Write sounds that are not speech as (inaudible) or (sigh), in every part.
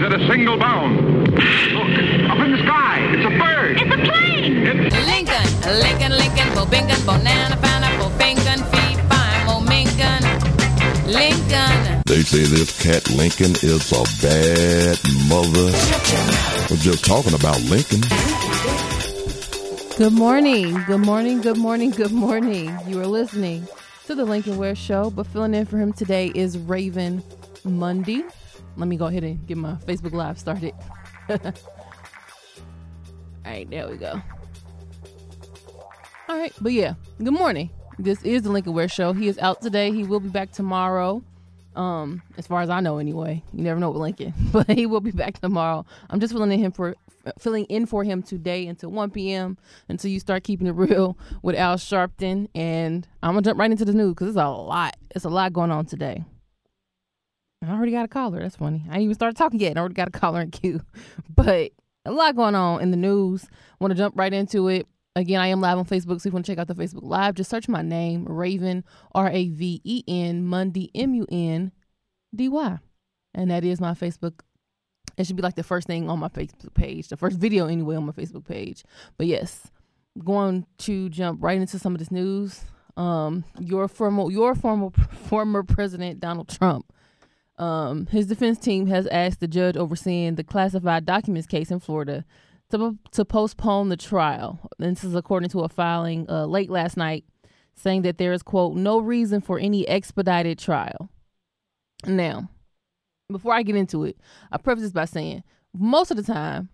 Tall buildings at a single bound. Look, up in the sky. It's a bird. It's a plane! It's Lincoln, Lincoln, Lincoln, Bobingan, Bonana, Pineapple, Fingan, Fee, Fine, Momingan, Lincoln. They say this cat Lincoln is a bad mother. We're just talking about Lincoln. Good morning, good morning, good morning, good morning. You are listening to the Lincoln Ware Show, but filling in for him today is Raven Mundy. Let me go ahead and get my Facebook Live started. (laughs) All right, there we go. All right, but yeah, good morning. This is the Lincoln Ware Show. He is out today. He will be back tomorrow. Um, as far as I know, anyway. You never know with Lincoln, (laughs) but he will be back tomorrow. I'm just filling in him for filling in for him today until 1 p.m. until you start keeping it (laughs) real with Al Sharpton. And I'm gonna jump right into the news because it's a lot. It's a lot going on today. I already got a caller. That's funny. I ain't even started talking yet. I already got a caller in queue. (laughs) But a lot going on in the news. Want to jump right into it. Again, I am live on Facebook, so if you want to check out the Facebook Live, just search my name, Raven, R A V E N, Mundy, M U N D Y. And that is my Facebook. It should be like the first thing on my Facebook page, the first video anyway on my Facebook page. But yes, going to jump right into some of this news. Um, your former, your former, (laughs) former president Donald Trump um, his defense team has asked the judge overseeing the classified documents case in Florida to, to postpone the trial. And this is according to a filing uh, late last night saying that there is, quote, no reason for any expedited trial. Now, before I get into it, I preface this by saying most of the time,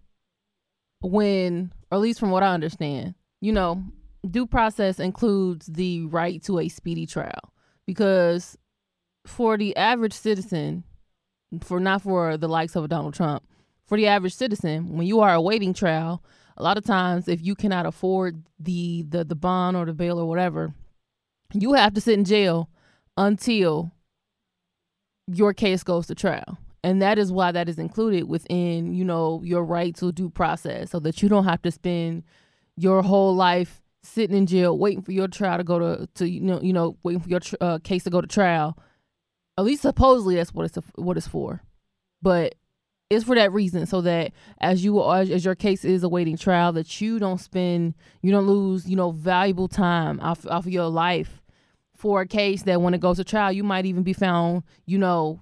when, or at least from what I understand, you know, due process includes the right to a speedy trial because for the average citizen, for not for the likes of Donald Trump, for the average citizen, when you are awaiting trial, a lot of times if you cannot afford the the the bond or the bail or whatever, you have to sit in jail until your case goes to trial. And that is why that is included within, you know, your right to due process so that you don't have to spend your whole life sitting in jail waiting for your trial to go to to you know, you know, waiting for your uh, case to go to trial at least supposedly that's what it's what it's for. But it's for that reason so that as you are as your case is awaiting trial that you don't spend you don't lose you know valuable time off, off of your life for a case that when it goes to trial you might even be found you know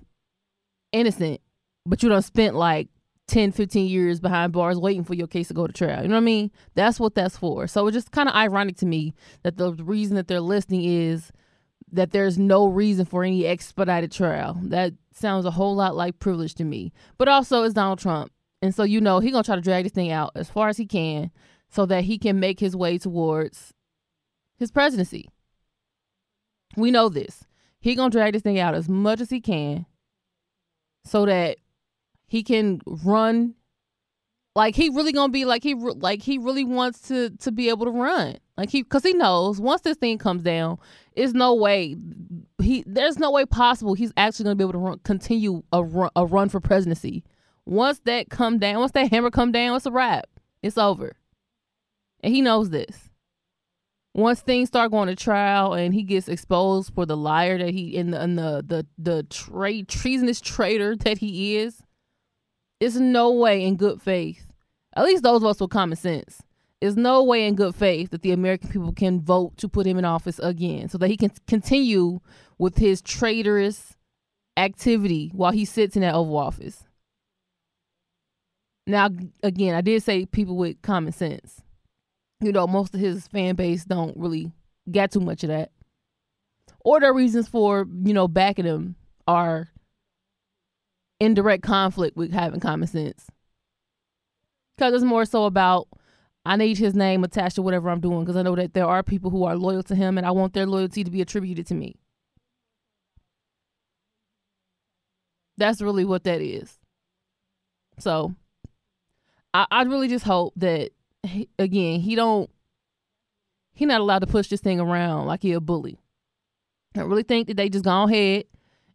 innocent. But you don't spent like 10 15 years behind bars waiting for your case to go to trial. You know what i mean? That's what that's for. So it's just kind of ironic to me that the reason that they're listing is that there's no reason for any expedited trial. That sounds a whole lot like privilege to me. But also it's Donald Trump. And so you know he gonna try to drag this thing out as far as he can so that he can make his way towards his presidency. We know this. He gonna drag this thing out as much as he can so that he can run like he really gonna be like he like he really wants to to be able to run like he because he knows once this thing comes down it's no way he there's no way possible he's actually gonna be able to run, continue a run, a run for presidency. Once that come down once that hammer come down it's a wrap. It's over. And he knows this. Once things start going to trial and he gets exposed for the liar that he in the in the the the tra- treasonous traitor that he is it's no way in good faith, at least those of us with common sense, there's no way in good faith that the American people can vote to put him in office again so that he can continue with his traitorous activity while he sits in that Oval Office. Now, again, I did say people with common sense. You know, most of his fan base don't really get too much of that. Or their reasons for, you know, backing him are in direct conflict with having common sense. Because it's more so about I need his name attached to whatever I'm doing because I know that there are people who are loyal to him and I want their loyalty to be attributed to me. That's really what that is. So I, I really just hope that he, again he don't he not allowed to push this thing around like he a bully. I really think that they just go ahead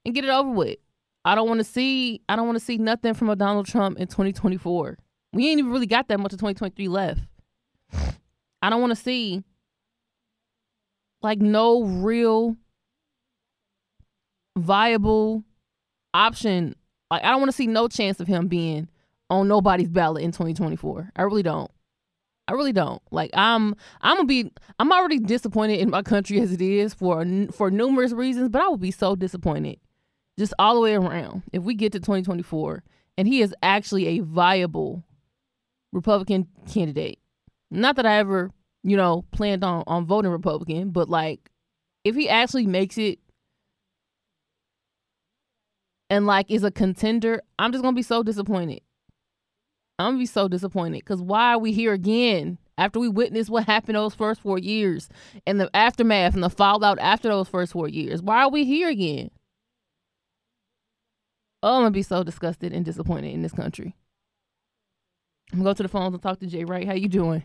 and get it over with. I don't want to see I don't want to see nothing from a Donald Trump in 2024. We ain't even really got that much of 2023 left. I don't want to see like no real viable option. Like I don't want to see no chance of him being on nobody's ballot in 2024. I really don't. I really don't. Like I'm I'm gonna be I'm already disappointed in my country as it is for for numerous reasons, but I would be so disappointed just all the way around if we get to 2024 and he is actually a viable Republican candidate. Not that I ever, you know, planned on on voting Republican, but like if he actually makes it and like is a contender, I'm just gonna be so disappointed. I'm gonna be so disappointed because why are we here again after we witnessed what happened those first four years and the aftermath and the fallout after those first four years? Why are we here again? Oh, I'm gonna be so disgusted and disappointed in this country. I'm gonna go to the phones and talk to Jay Wright. How you doing?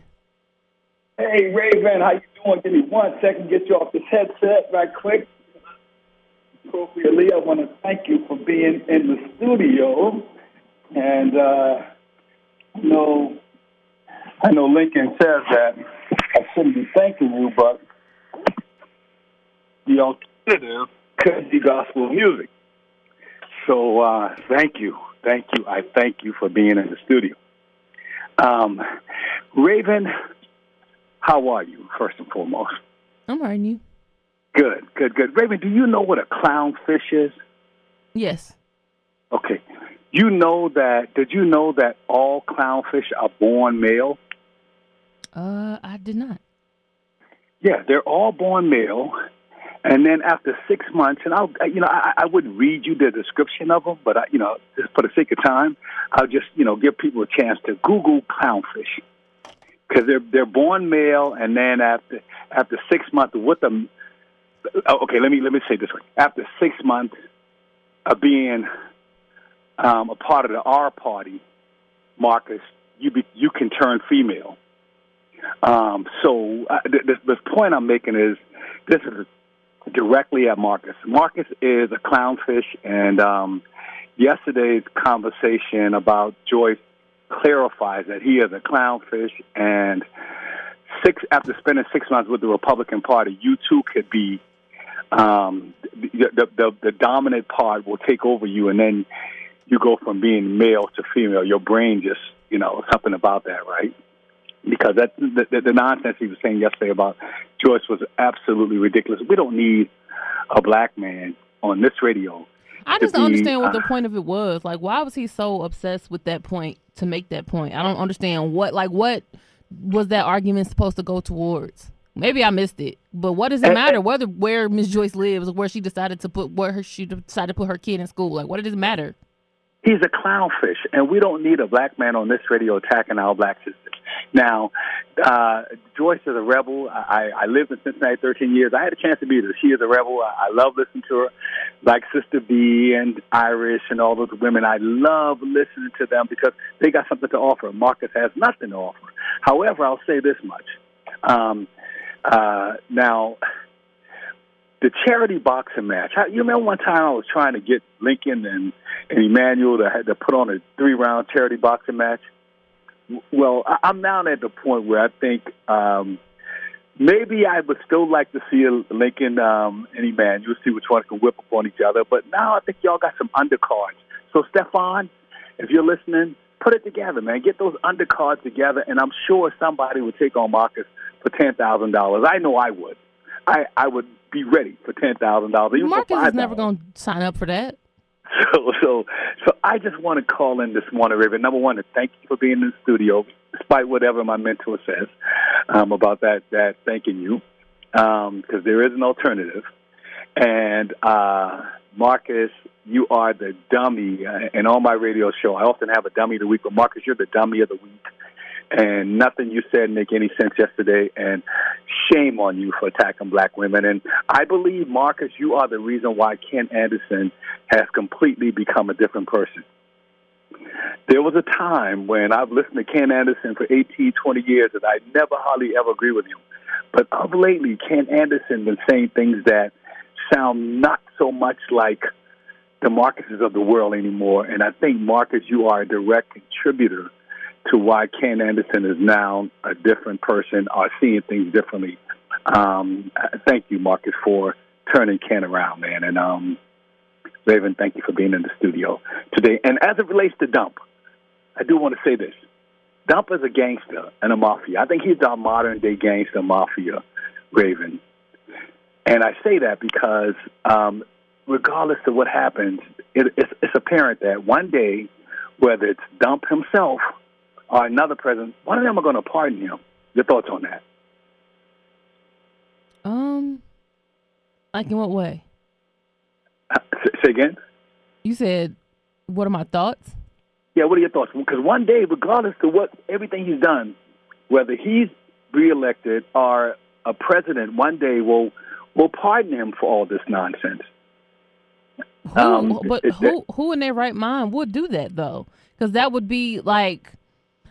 Hey Raven, how you doing? Give me one second, get you off this headset right quick. Appropriately, I want to thank you for being in the studio, and uh, I know I know Lincoln says that I shouldn't be thanking you, but the alternative could be gospel music. So uh, thank you, thank you. I thank you for being in the studio. Um, Raven, how are you, first and foremost? I'm hearing you. Good, good, good. Raven, do you know what a clownfish is? Yes. Okay. You know that, did you know that all clownfish are born male? Uh, I did not. Yeah, they're all born male. And then after six months, and I'll, you know, I, I wouldn't read you the description of them, but I, you know, just for the sake of time, I'll just, you know, give people a chance to Google clownfish because they're they're born male, and then after after six months with them, oh, okay, let me let me say this way: after six months of being um, a part of the R party, Marcus, you be, you can turn female. Um, so uh, the, point I'm making is this is directly at Marcus. Marcus is a clownfish, and um, yesterday's conversation about Joyce clarifies that he is a clownfish, and six after spending six months with the Republican Party, you too could be um, the, the, the the dominant part will take over you, and then you go from being male to female. Your brain just you know something about that, right? because that the, the nonsense he was saying yesterday about Joyce was absolutely ridiculous. We don't need a black man on this radio. I just don't understand what uh, the point of it was. Like, why was he so obsessed with that point to make that point? I don't understand what, like, what was that argument supposed to go towards? Maybe I missed it, but what does it matter whether where Miss Joyce lives, or where she decided to put where her, she decided to put her kid in school? Like, what does it matter? He's a clownfish, and we don't need a black man on this radio attacking our black. Now, uh, Joyce is a rebel. I, I lived in Cincinnati 13 years. I had a chance to meet her. She is a rebel. I, I love listening to her, like Sister B and Irish and all those women. I love listening to them because they got something to offer. Marcus has nothing to offer. However, I'll say this much. Um, uh, now, the charity boxing match. You remember one time I was trying to get Lincoln and, and Emmanuel to, to put on a three round charity boxing match? Well, I'm now at the point where I think um, maybe I would still like to see Lincoln um, and Emmanuel see which one can whip up on each other. But now I think y'all got some undercards. So, Stefan, if you're listening, put it together, man. Get those undercards together, and I'm sure somebody would take on Marcus for ten thousand dollars. I know I would. I I would be ready for ten thousand dollars. Marcus is never going to sign up for that. (laughs) So, so, so I just want to call in this morning, Raven. Number one, to thank you for being in the studio, despite whatever my mentor says um, about that. That thanking you because um, there is an alternative. And uh, Marcus, you are the dummy. Uh, and on my radio show, I often have a dummy of the week, but Marcus, you're the dummy of the week. And nothing you said make any sense yesterday. And shame on you for attacking black women. And I believe, Marcus, you are the reason why Ken Anderson has completely become a different person. There was a time when I've listened to Ken Anderson for 18, 20 years, and I never hardly ever agree with him. But of lately, Ken Anderson been saying things that sound not so much like the Marcuses of the world anymore. And I think, Marcus, you are a direct contributor to why Ken Anderson is now a different person or seeing things differently. Um, thank you, Marcus, for turning Ken around, man. And um, Raven, thank you for being in the studio today. And as it relates to Dump, I do want to say this. Dump is a gangster and a mafia. I think he's our modern day gangster mafia, Raven. And I say that because um, regardless of what happens, it, it's, it's apparent that one day, whether it's Dump himself or another president, one of them are going to pardon him. Your thoughts on that? Um, like in what way? Uh, Say again? You said, what are my thoughts? Yeah, what are your thoughts? Because one day, regardless of what everything he's done, whether he's reelected or a president, one day will will pardon him for all this nonsense. Who, Um, but it- who who in their right mind would do that though? Because that would be like,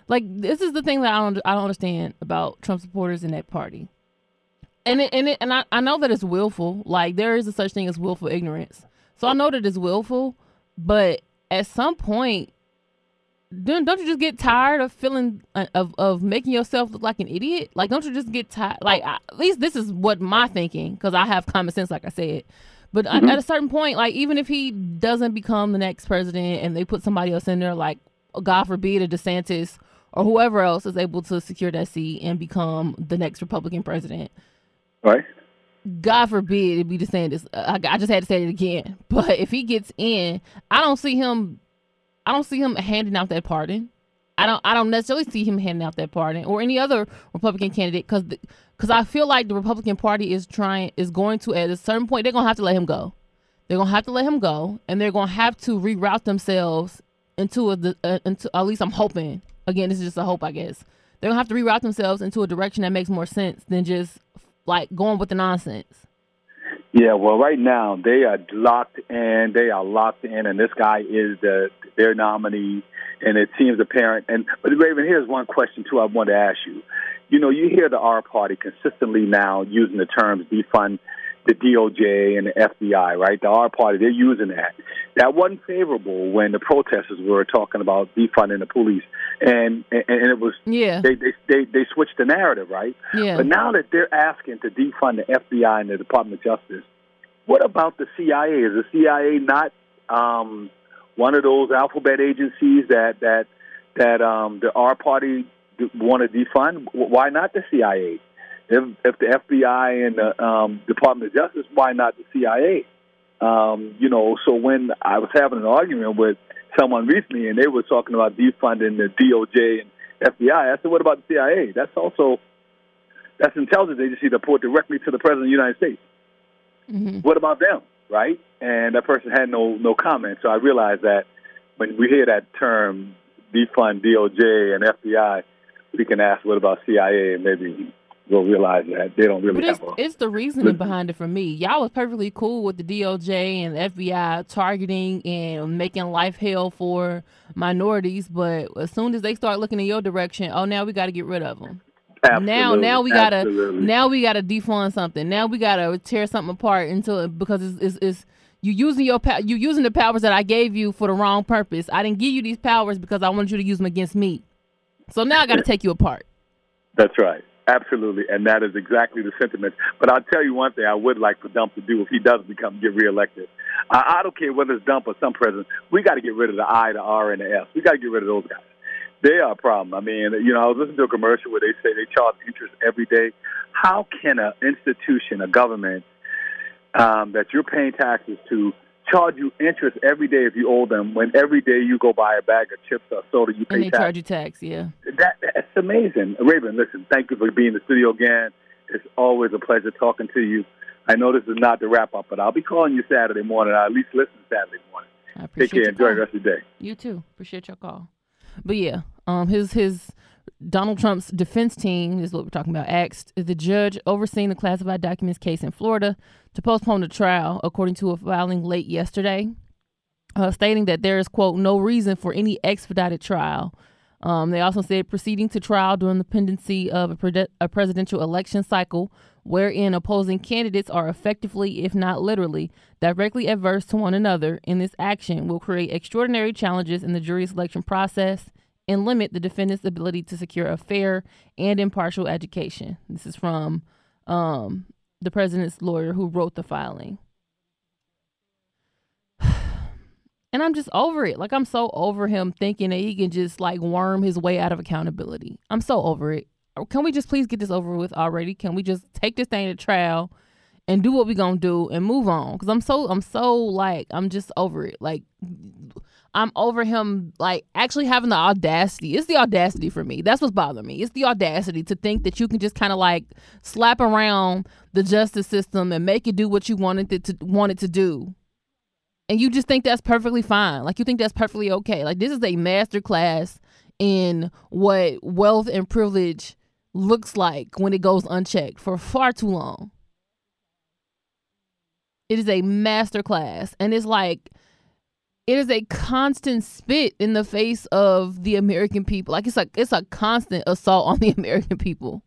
like this is the thing that I don't I don't understand about Trump supporters in that party. And it, and it, and I, I know that it's willful. Like there is a such thing as willful ignorance. So I know that it's willful, but at some point, don't don't you just get tired of feeling uh, of of making yourself look like an idiot? Like don't you just get tired? Like I, at least this is what my thinking because I have common sense, like I said. But at- at a certain point, like even if he doesn't become the next president and they put somebody else in there, like God forbid a DeSantis or whoever else is able to secure that seat and become the next Republican president, Right? God forbid it be DeSantis. I, I just had to say it again. (laughs) But if he gets in, I don't see him. I don't see him handing out that pardon. I don't. I don't necessarily see him handing out that pardon or any other Republican candidate because because I feel like the Republican Party is trying is going to at a certain point they're gonna have to let him go. They're gonna have to let him go, and they're gonna have to reroute themselves into a uh, into at least I'm hoping. Again, this is just a hope, I guess. They're gonna have to reroute themselves into a direction that makes more sense than just like going with the nonsense. Yeah, well, right now they are locked in. They are locked in, and this guy is the their nominee, and it seems apparent. And but Raven, here's one question too. I want to ask you. You know, you hear the R Party consistently now using the terms defund the DOJ and the FBI, right? The R Party, they're using that. That wasn't favorable when the protesters were talking about defunding the police, and and, and it was Yeah, they, they they they switched the narrative, right? yeah. But now that they're asking to defund the FBI and the Department of Justice, what about the CIA? Is the CIA not um, one of those alphabet agencies that that that um, the R party want to defund? Why not the CIA? If if the FBI and the um, Department of Justice, why not the CIA? Um, you know, so when I was having an argument with someone recently, and they were talking about defunding the DOJ and FBI, I said, "What about the CIA? That's also that's intelligence agency that report directly to the president of the United States. hmm What about them, right? And that person had no no comment. So I realized that when we hear that term defund DOJ and FBI, we can ask, what about CIA? And maybe we'll realize that they don't really But it's, have a. it's the reasoning behind it for me. Y'all was perfectly cool with the DOJ and the FBI targeting and making life hell for minorities, but as soon as they start looking in your direction, oh, now we got to get rid of them. Now, Absolutely, now now we gotta, absolutely. now we gotta defund something. Now we gotta tear something apart until because it's, it's, it's you using your pow- you using the powers that I gave you for the wrong purpose. I didn't give you these powers because I wanted you to use them against me. So now I got to take you apart. That's right. Absolutely. And that is exactly the sentiment. But I'll tell you one thing I would like for Dump to do if he does become get reelected. I, I don't care whether it's Dump or some president. We got to get rid of the I, the R, and the S. We got to get rid of those guys. They are a problem. I mean, you know, I was listening to a commercial where they say they charge interest every day. How can an institution, a government, um, that you're paying taxes to, charge you interest every day if you owe them when every day you go buy a bag of chips or soda, you pay And they tax? charge you tax, yeah. That that's amazing, Raven. Listen, thank you for being in the studio again. It's always a pleasure talking to you. I know this is not the wrap up, but I'll be calling you Saturday morning. I'll at least listen Saturday morning. I Take appreciate care. your Enjoy call. the rest of your day. You too. Appreciate your call. But yeah, um, his his Donald Trump's defense team, is what we're talking about, asked the judge overseeing the classified documents case in Florida to postpone the trial, according to a filing late yesterday, uh, stating that there is, quote, no reason for any expedited trial. Um, they also said proceeding to trial during the pendency of a, pre- a presidential election cycle wherein opposing candidates are effectively, if not literally, directly adverse to one another in this action will create extraordinary challenges in the jury selection process and limit the defendant's ability to secure a fair and impartial education. This is from um, the president's lawyer who wrote the filing. (sighs) And I'm just over it. Like I'm so over him thinking that he can just like worm his way out of accountability. I'm so over it. Can we just please get this over with already? Can we just take this thing to trial and do what we gonna do and move on? Cause I'm so I'm so like I'm just over it. Like I'm over him like actually having the audacity. It's the audacity for me. That's what's bothering me. It's the audacity to think that you can just kind of like slap around the justice system and make it do what you wanted it to wanted to do and you just think that's perfectly fine. Like you think that's perfectly okay. Like this is a master class in what wealth and privilege looks like when it goes unchecked for far too long. It is a master class and it's like it is a constant spit in the face of the American people. Like it's like it's a constant assault on the (laughs) American people.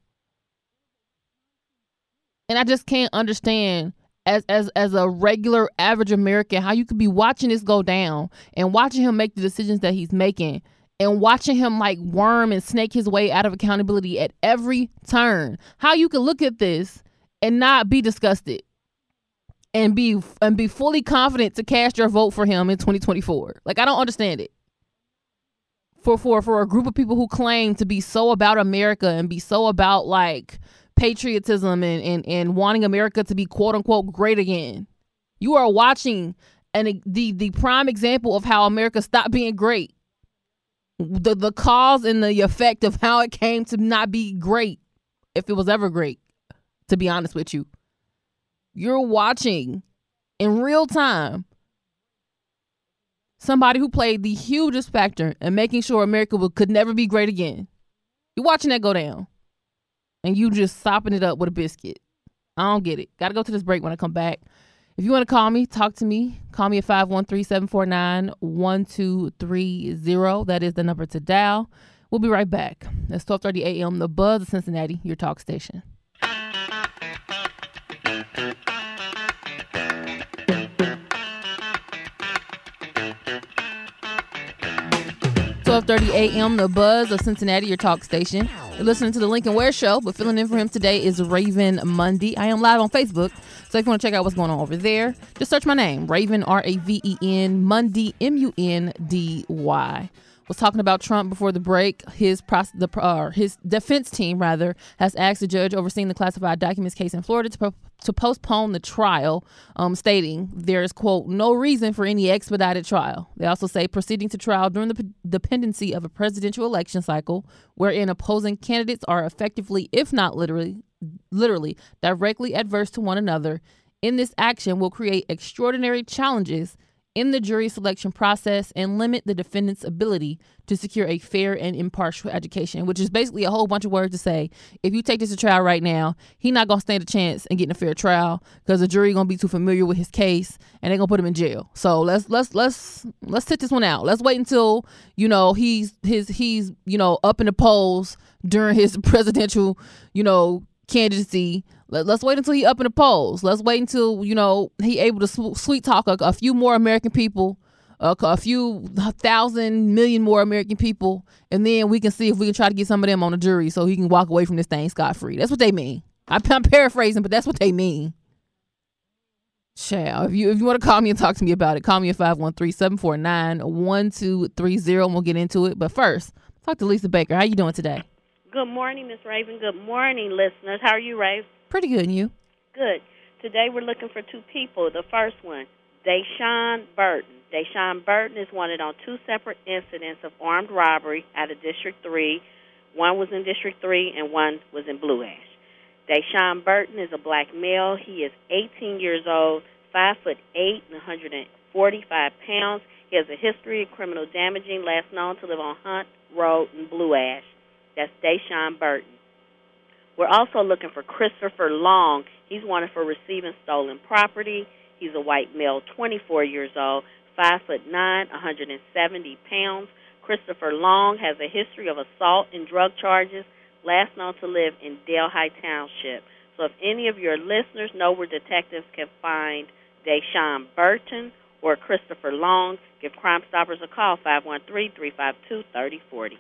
And I just can't understand as as as a regular average American, how you could be watching this go down and watching him make the decisions that he's making and watching him like worm and snake his way out of accountability at every turn. How you could look at this and not be disgusted and be and be fully confident to cast your vote for him in 2024. Like I don't understand it. For for for a group of people who claim to be so about America and be so about like patriotism and, and, and wanting America to be quote unquote great again. You are watching and the the prime example of how America stopped being great. The the cause and the effect of how it came to not be great, if it was ever great, to be honest with you. You're watching in real time somebody who played the hugest factor in making sure America could never be great again. You're watching that go down and you just sopping it up with a biscuit. I don't get it. Got to go to this break when I come back. If you want to call me, talk to me. Call me at 513 749 1230. That is the number to dial. We'll be right back. It's 1230 a.m. The Buzz of Cincinnati, your talk station. 12:30 a.m. The Buzz of Cincinnati, your talk station. You're listening to the Lincoln Ware Show, but filling in for him today is Raven Mundy. I am live on Facebook, so if you want to check out what's going on over there, just search my name, Raven R A V E N Mundy M U N D Y was talking about Trump before the break. His pros- the uh, his defense team rather has asked the judge overseeing the classified documents case in Florida to, pro- to postpone the trial, um, stating there is quote no reason for any expedited trial. They also say proceeding to trial during the p- dependency of a presidential election cycle, wherein opposing candidates are effectively, if not literally, literally directly adverse to one another. In this action, will create extraordinary challenges in the jury selection process and limit the defendant's ability to secure a fair and impartial education, which is basically a whole bunch of words to say. If you take this to trial right now, he not gonna stand a chance in getting a fair trial because the jury gonna be too familiar with his case and they're gonna put him in jail. So let's let's let's let's sit this one out. Let's wait until you know he's his he's you know up in the polls during his (laughs) presidential you know candidacy let, us wait until he up in the polls. Let's wait until you know he able to sweet talk a, a few more American people, a, a few thousand million more American people, and then we can see if we can try to get some of them on the jury so he can walk away from this thing scot free. That's what they mean. I'm, I'm paraphrasing, but that's what they mean. Shall if you if you want to call me and talk to me about it, call me at 513-749-1230 and we'll get into it. But first, talk to Lisa Baker. How you doing today? Good morning, Miss Raven. Good morning, listeners. How are you, Raven? Pretty good, and you? Good. Today we're looking for two people. The first one, Deshawn Burton. Deshawn Burton is wanted on two separate incidents of armed robbery out of District 3. One was in District 3 and one was in Blue Ash. Deshawn Burton is a black male. He is 18 years old, 5 foot 8 and 145 pounds. He has a history of criminal damaging, last known to live on Hunt Road in Blue Ash. That's Deshawn Burton. We're also looking for Christopher Long. He's wanted for receiving stolen property. He's a white male, 24 years old, five foot nine, 170 pounds. Christopher Long has a history of assault and drug charges. Last known to live in Delhi Township. So if any of your listeners know where detectives can find Deshawn Burton or Christopher Long, give Crime Stoppers a call, 513-352-3040.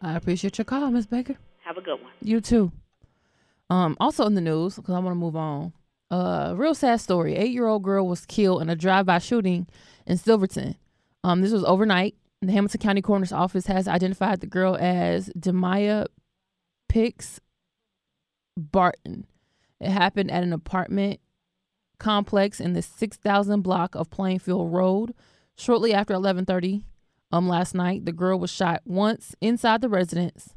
I appreciate your call, Miss Baker. Have a good one. You too. Um, also in the news, because I want to move on. Uh, real sad story. Eight year old girl was killed in a drive by shooting in Silverton. Um, this was overnight. The Hamilton County Coroner's Office has identified the girl as Demaya Pix Barton. It happened at an apartment complex in the 6000 block of Plainfield Road. Shortly after 11:30 um last night, the girl was shot once inside the residence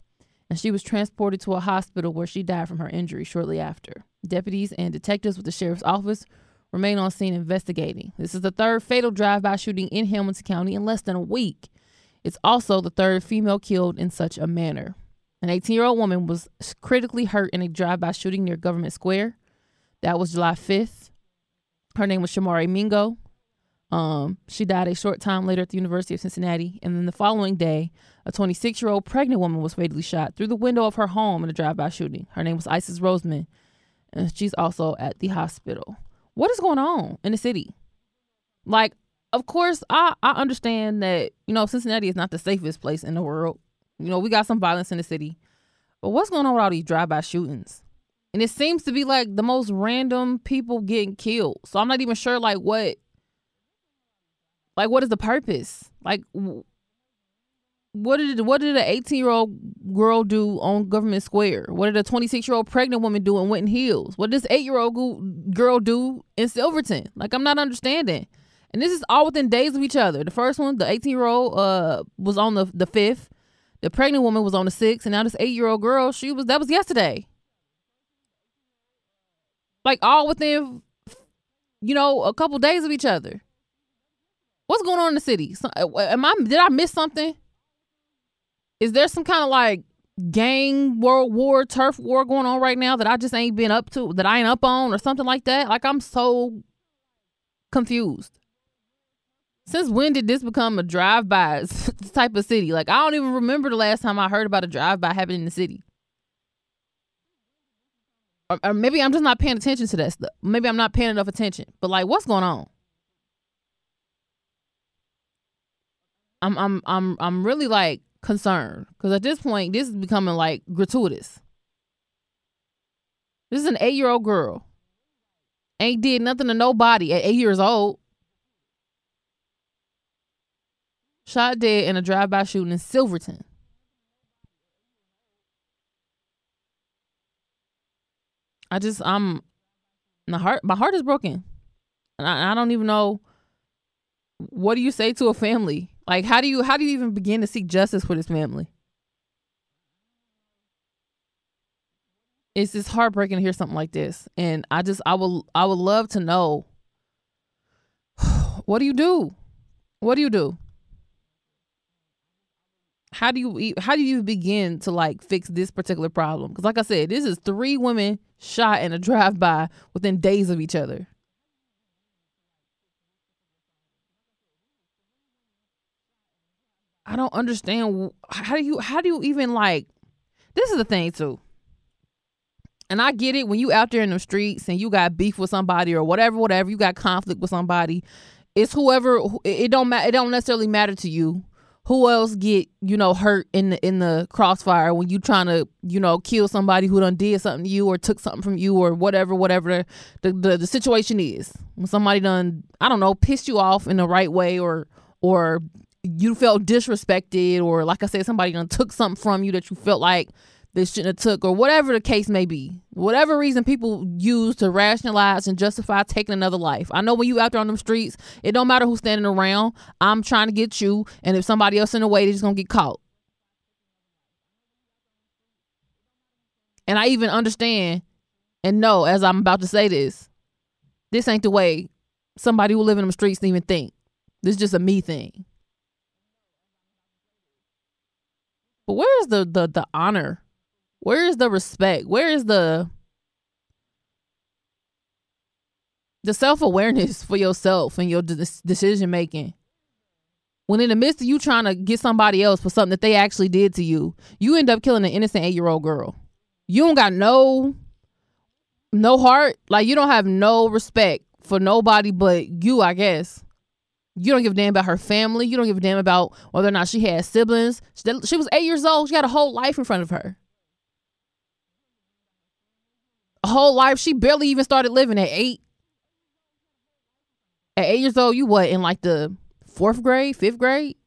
and she was transported to a hospital where she died from her injury shortly after. Deputies and detectives with the sheriff's office remain on scene investigating. This is the third fatal drive-by shooting in Hamilton County in less than a week. It's also the third female killed in such a manner. An 18-year-old woman was critically hurt in a drive-by shooting near Government Square. That was July 5th. Her name was Shamari Mingo. Um, she died a short time later at the University of Cincinnati, and then the following day, a 26 year old pregnant woman was fatally shot through the window of her home in a drive by shooting. Her name was Isis Roseman, and she's also at the hospital. What is going on in the city? Like, of course, I, I understand that, you know, Cincinnati is not the safest place in the world. You know, we got some violence in the city. But what's going on with all these drive by shootings? And it seems to be like the most random people getting killed. So I'm not even sure, like, what like, what is the purpose? Like, what did what did an 18 year old girl do on Government Square? What did a 26 year old pregnant woman do in Winton Hills? What did this eight year old girl do in Silverton? Like, I'm not understanding. And this is all within days of each other. The first one, the 18 year old, uh, was on the the fifth. The pregnant woman was on the sixth, and now this eight year old girl, she was that was yesterday. Like all within, you know, a couple days of each other. What's going on in the city? So, uh, am I did I miss something? Is there some kind of like gang world war, turf war going on right now that I just ain't been up to, that I ain't up on, or something like that? Like I'm so confused. Since when did this become a drive-by (laughs) type of city? Like I don't even remember the last time I heard about a drive-by happening in the city. Or, or maybe I'm just not paying attention to that stuff. Maybe I'm not paying enough attention. But like, what's going on? I'm I'm I'm I'm really like concerned because at this point this is becoming like gratuitous. This is an eight year old girl. Ain't did nothing to nobody at eight years old. Shot dead in a drive by shooting in Silverton. I just I'm my heart my heart is broken. And I, I don't even know what do you say to a family like how do you how do you even begin to seek justice for this family? It's just heartbreaking to hear something like this. And I just I will I would love to know (sighs) what do you do? What do you do? How do you how do you begin to like fix this particular problem? Because like I said, this is three women shot in a drive by within days of each other. I don't understand how do you how do you even like this is the thing too. And I get it when you out there in the streets and you got beef with somebody or whatever, whatever, you got conflict with somebody. It's whoever it don't matter. It don't necessarily matter to you. Who else get you know hurt in the in the crossfire when you trying to you know kill somebody who done did something to you or took something from you or whatever whatever the the, the situation is when somebody done I don't know pissed you off in the right way or or you felt disrespected or like I said, somebody done took something from you that you felt like they shouldn't have took or whatever the case may be. Whatever reason people use to rationalize and justify taking another life. I know when you out there on them streets, it don't matter who's standing around. I'm trying to get you, and if somebody else in the way, they're just gonna get caught. And I even understand and know as I'm about to say this, this ain't the way somebody who live in them streets even think. This is just a me thing. But where's the the the honor Where is the respect? Where is the the self awareness for yourself and your de- decision making? When in the midst of you trying to get somebody else for something that they actually did to you, you end up killing an innocent eight year old girl. You don't got no no heart. Like you don't have no respect for nobody but you, I guess. You don't give a damn about her family. You don't give a damn about whether or not she had siblings. She, she was eight years old. She had a whole life in front of her. A whole life. She barely even started living at eight. At eight years old, you what, in like the fourth grade, fifth grade?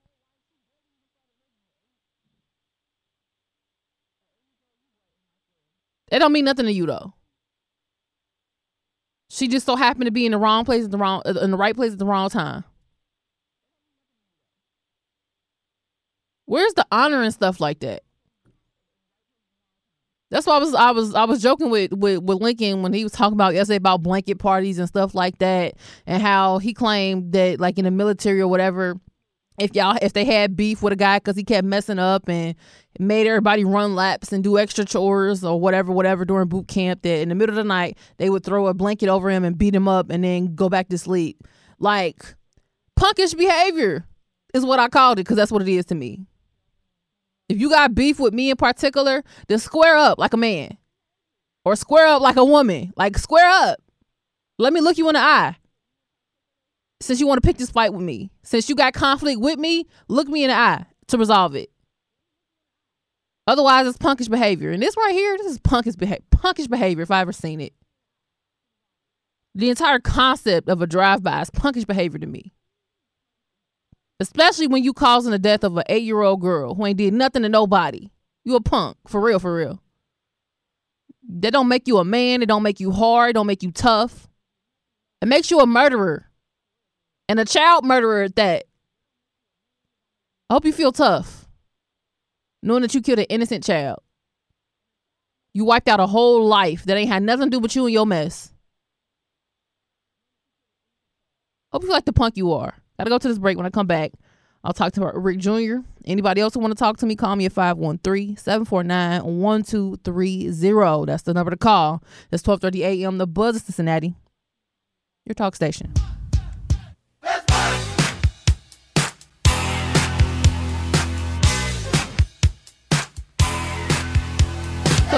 It don't mean nothing to you though. She just so happened to be in the wrong place at the wrong in the right place at the wrong time. Where's the honor and stuff like that? That's why I was I was I was joking with, with with Lincoln when he was talking about yesterday about blanket parties and stuff like that, and how he claimed that like in the military or whatever, if y'all if they had beef with a guy because he kept messing up and made everybody run laps and do extra chores or whatever whatever during boot camp, that in the middle of the night they would throw a blanket over him and beat him up and then go back to sleep, like punkish behavior is what I called it because that's what it is to me. If you got beef with me in particular, then square up like a man. Or square up like a woman. Like square up. Let me look you in the eye. Since you want to pick this fight with me. Since you got conflict with me, look me in the eye to resolve it. Otherwise, it's punkish behavior. And this right here, this is punkish, beha- punkish behavior if I ever seen it. The entire concept of a drive-by is punkish behavior to me. Especially when you causing the death of an eight year old girl who ain't did nothing to nobody. You a punk. For real, for real. That don't make you a man. It don't make you hard. It don't make you tough. It makes you a murderer. And a child murderer at that. I hope you feel tough. Knowing that you killed an innocent child. You wiped out a whole life that ain't had nothing to do with you and your mess. Hope you like the punk you are. Gotta go to this break. When I come back, I'll talk to Rick Jr. Anybody else who want to talk to me, call me at 513-749-1230. That's the number to call. It's 1230 a.m. The Buzz of Cincinnati. Your talk station.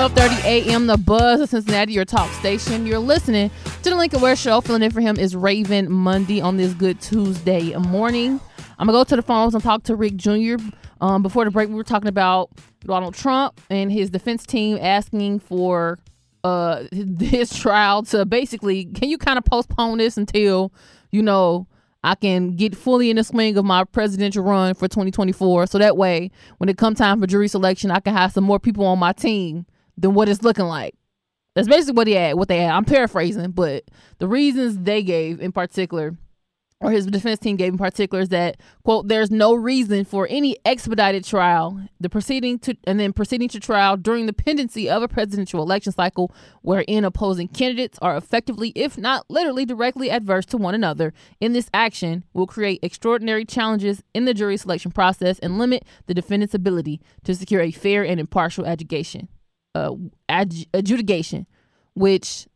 Twelve thirty a.m. The Buzz of Cincinnati, your talk station. You're listening to the Lincoln Ware Show. Filling in for him is Raven Mundy on this good Tuesday morning. I'm gonna go to the phones and talk to Rick Jr. Um, before the break, we were talking about Donald Trump and his defense team asking for uh (laughs) his trial to basically, can you kind of postpone this until you know I can get fully in the swing of my presidential run for 2024. So that way, when it come time for jury selection, I can have some more people on my team than what it's looking like. That's basically what he had, what they had. I'm paraphrasing, but the reasons they gave in particular, or his defense team gave in particular, is that quote, there's no reason for any expedited trial, the proceeding to and then proceeding to trial during the pendency of a presidential election cycle wherein opposing candidates are effectively, if not literally directly adverse to one another. In this action will create extraordinary challenges in the jury selection process and limit the defendant's ability to secure a fair and impartial adjudication uh, adj- adjudication, which,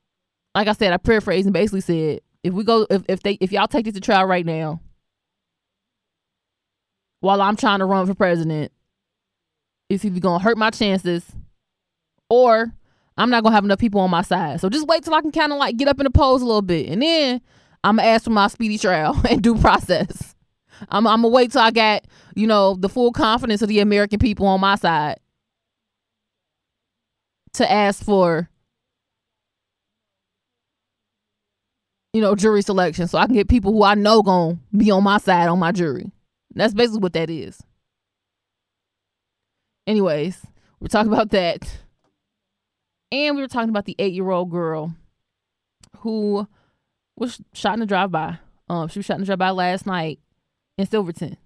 like I said, I paraphrased and basically said, if we go, if, if they, if y'all take this to trial right now, while I'm trying to run for president, it's either gonna hurt my chances, or I'm not gonna have enough people on my side. So just wait till I can kind of like get up in the polls a little bit, and then I'm gonna ask for my speedy trial (laughs) and due process. I'm, I'm gonna wait till I got you know the full confidence of the American people on my side to ask for you know jury selection so I can get people who I know to be on my side on my jury. That's basically what that is. Anyways, we're talking about that. And we were talking about the 8-year-old girl who was shot in a drive-by. Um she was shot in a drive-by last night in Silverton.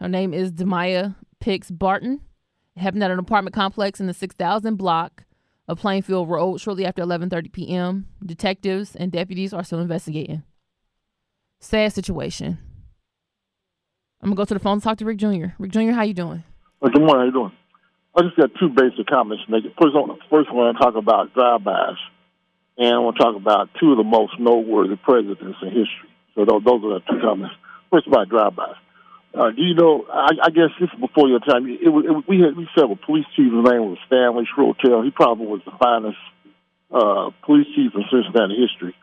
Her name is Demaya Pix Barton. It happened at an apartment complex in the 6000 block of Plainfield Road shortly after 11:30 p.m. Detectives and deputies are still investigating. Sad situation. I'm gonna go to the phone and talk to Rick Jr. Rick Jr., how you doing? Good morning. How you doing? I just got two basic comments to make. First, first one, I talk about drive-bys, and I want to talk about two of the most noteworthy presidents in history. So those, those are the two comments. First, about drive-bys. Uh, do you know? I, I guess this is before your time. It, was, it, we had we a police chief. His name was Stanley Schrotel. He probably was the finest uh, police chief in Cincinnati history,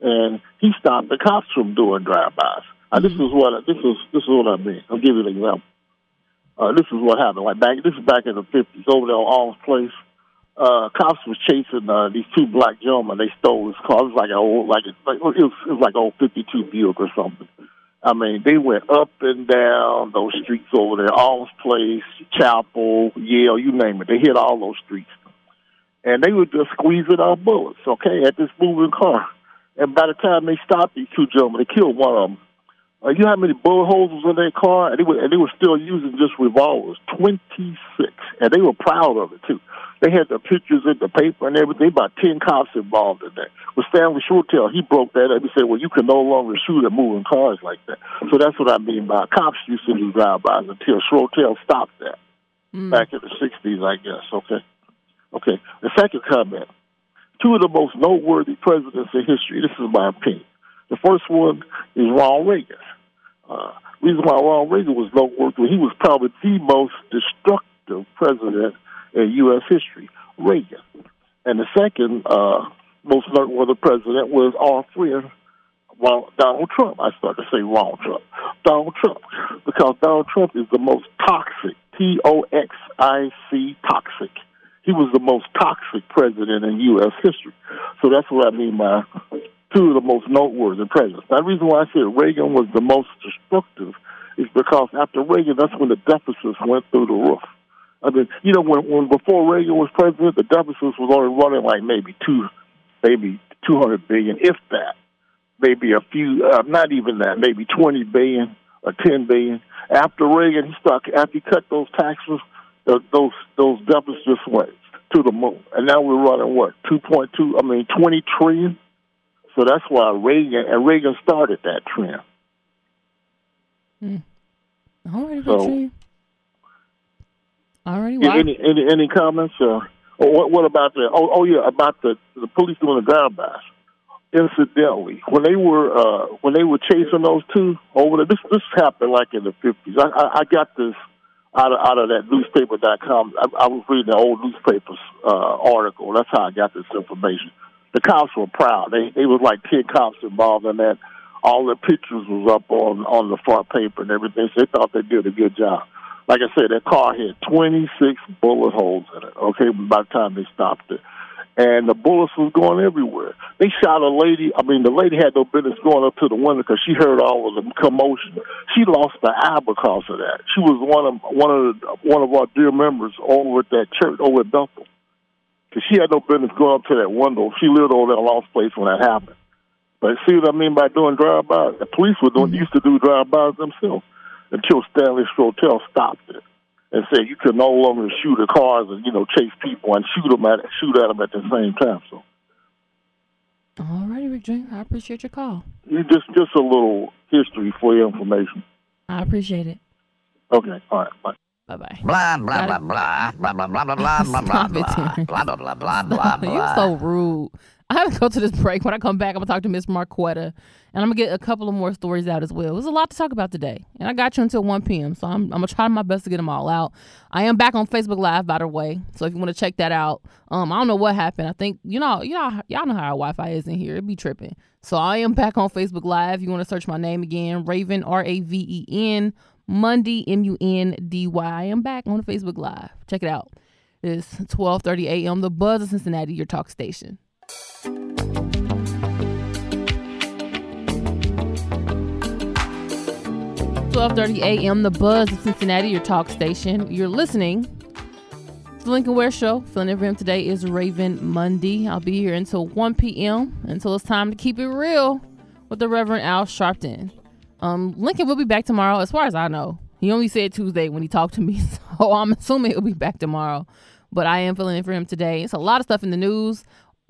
and he stopped the cops from doing drive-bys. Uh, this is what this is. This is what I mean. I'll give you an example. Uh, this is what happened. Like back, this is back in the fifties, over there on Alms Place. Uh, cops was chasing uh, these two black gentlemen. They stole his car. It was like an old, like, like it was, it was like old '52 Buick or something. I mean, they went up and down those streets over there, Alms Place, Chapel, Yale, you name it. They hit all those streets. And they were just squeezing out bullets, okay, at this moving car. And by the time they stopped these two gentlemen, they killed one of them. Uh, you know how many bullet holes was in their car? And they, were, and they were still using just revolvers, 26. And they were proud of it, too. They had the pictures in the paper and everything. About 10 cops involved in that. With Stanley Schrotel, he broke that up. He said, well, you can no longer shoot at moving cars like that. So that's what I mean by cops used to do drive-bys until Schrotel stopped that mm. back in the 60s, I guess. Okay. Okay. The second comment. Two of the most noteworthy presidents in history. This is my opinion. The first one is Ronald Reagan. Uh, reason why Ronald Reagan was noteworthy, he was probably the most destructive president in U.S. history, Reagan. And the second uh, most noteworthy president was our friend Donald Trump. I started to say Ronald Trump. Donald Trump, because Donald Trump is the most toxic, T O X I C, toxic. He was the most toxic president in U.S. history. So that's what I mean by two of the most noteworthy presidents. Now, the reason why I said Reagan was the most destructive is because after Reagan, that's when the deficits went through the roof. I mean, you know, when when before Reagan was president, the deficits was only running like maybe two, maybe two hundred billion, if that. Maybe a few, uh, not even that, maybe twenty billion or ten billion. After Reagan, he stuck. After he cut those taxes, those those, those deficits just went to the moon, and now we're running what two point two? I mean, twenty trillion. So that's why Reagan and Reagan started that trend. Hmm. All right, so, All right. Well, any, any any comments? Uh, what what about the? Oh, oh yeah, about the the police doing the drive-bys. Incidentally, when they were uh, when they were chasing those two over there, this this happened like in the fifties. I, I I got this out of out of that newspaper.com. I, I was reading an old newspapers uh, article. That's how I got this information the cops were proud. They they was like ten cops involved in that. All the pictures was up on on the front paper and everything. So they thought they did a good job. Like I said, that car had twenty six bullet holes in it. Okay, by the time they stopped it, and the bullets was going everywhere. They shot a lady. I mean, the lady had no business going up to the window because she heard all of the commotion. She lost the eye because of that. She was one of one of the, one of our dear members over at that church over at Bethel. Because she had no business going up to that window. She lived over that lost place when that happened. But see what I mean by doing drive-bys? The police were doing, used to do drive-bys themselves until Stanley Schrotel stopped it and said you could no longer shoot at cars and you know chase people and shoot them at shoot at them at the same time. So. All righty, Rick Dream. I appreciate your call. You just just a little history for your information. I appreciate it. Okay. All right. Bye. Bye bye. Blah blah blah blah blah blah blah blah blah blah blah blah blah blah blah blah blah. You're so rude. I to go to this break. When I come back, I'm gonna talk to Miss Marquetta, and I'm gonna get a couple of more stories out as well. There's a lot to talk about today, and I got you until 1 p.m. So I'm, I'm gonna try my best to get them all out. I am back on Facebook Live, by the way. So if you want to check that out, um, I don't know what happened. I think you know, you know, y'all know how our Wi-Fi is in here. it'd be tripping. So I am back on Facebook Live. You want to search my name again, Raven R A V E N Mundy M U N D Y. I am back on Facebook Live. Check it out. It's 12:30 a.m. The Buzz of Cincinnati, your talk station. 12:30 a.m. The Buzz of Cincinnati, your talk station. You're listening to the Lincoln Ware Show. Filling in for him today is Raven Mundy. I'll be here until 1 p.m. until it's time to keep it real with the Reverend Al Sharpton. Um, Lincoln will be back tomorrow, as far as I know. He only said Tuesday when he talked to me, (laughs) so I'm assuming he'll be back tomorrow. But I am filling in for him today. It's a lot of stuff in the news.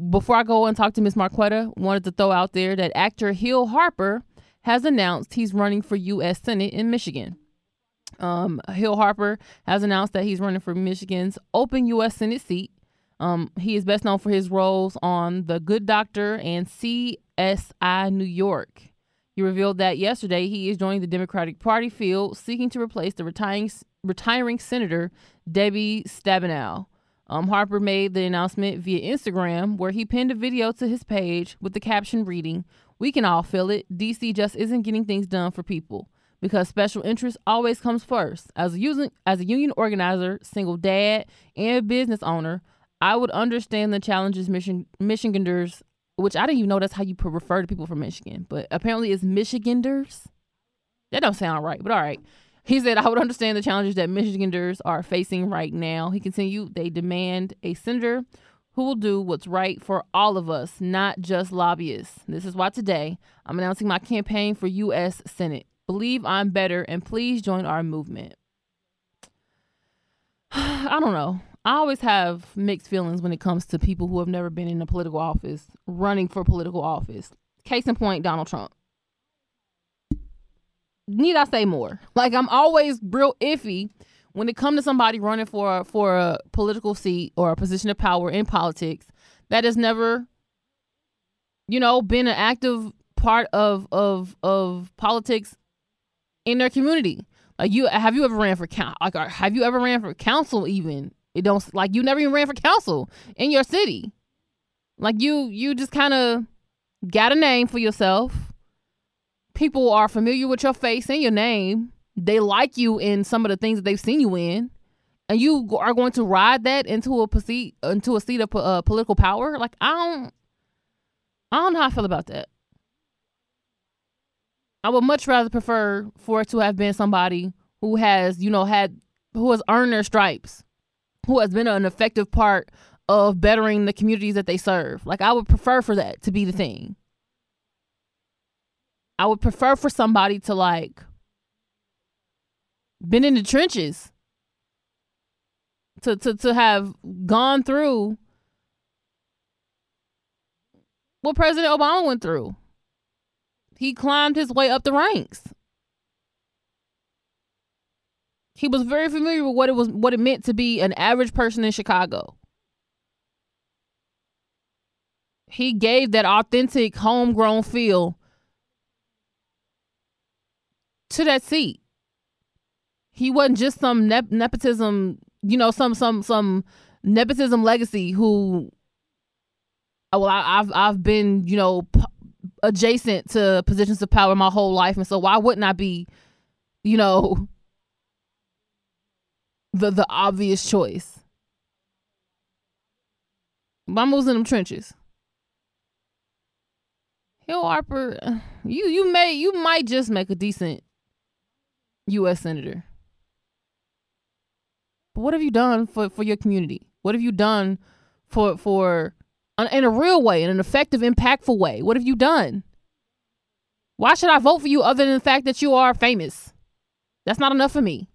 Before I go and talk to Miss Marquetta, wanted to throw out there that actor Hill Harper has announced he's running for U.S. Senate in Michigan. Um, Hill Harper has announced that he's running for Michigan's open U.S. Senate seat. Um, he is best known for his roles on The Good Doctor and CSI New York. He revealed that yesterday he is joining the Democratic Party field, seeking to replace the retiring retiring Senator Debbie Stabenow. Um, Harper made the announcement via Instagram, where he pinned a video to his page with the caption reading, "We can all feel it. DC just isn't getting things done for people." because special interest always comes first. As a union, as a union organizer, single dad, and business owner, I would understand the challenges Michigan, Michiganders, which I didn't even know that's how you refer to people from Michigan, but apparently it's Michiganders. That don't sound right, but all right. He said, I would understand the challenges that Michiganders are facing right now. He continued, they demand a senator who will do what's right for all of us, not just lobbyists. This is why today I'm announcing my campaign for U.S. Senate. Believe I'm better and please join our movement. (sighs) I don't know. I always have mixed feelings when it comes to people who have never been in a political office running for political office. Case in point, Donald Trump. Need I say more? Like I'm always real iffy when it comes to somebody running for for a political seat or a position of power in politics that has never, you know, been an active part of of of politics in their community. Like you, have you ever ran for council? Like, have you ever ran for council? Even it don't like you never even ran for council in your city. Like you, you just kind of got a name for yourself. People are familiar with your face and your name. They like you in some of the things that they've seen you in, and you are going to ride that into a seat into a seat of uh, political power. Like I don't, I don't know how I feel about that. I would much rather prefer for it to have been somebody who has, you know, had who has earned their stripes, who has been an effective part of bettering the communities that they serve. Like I would prefer for that to be the thing. I would prefer for somebody to like been in the trenches to to to have gone through what President Obama went through he climbed his way up the ranks. He was very familiar with what it was what it meant to be an average person in Chicago. He gave that authentic homegrown feel to that seat. He wasn't just some nep- nepotism, you know, some some some nepotism legacy who uh, well I, have I've been you know adjacent to positions of power my whole life, and so why wouldn't I be, you know, the the obvious choice? I'm in them trenches. Hill Harper, uh, you you may you might just make a decent U.S. senator. But what have you done for for your community? What have you done for for uh, in a real way, in an effective, impactful way? What have you done? Why should I vote for you other than the fact that you are famous? That's not enough for me.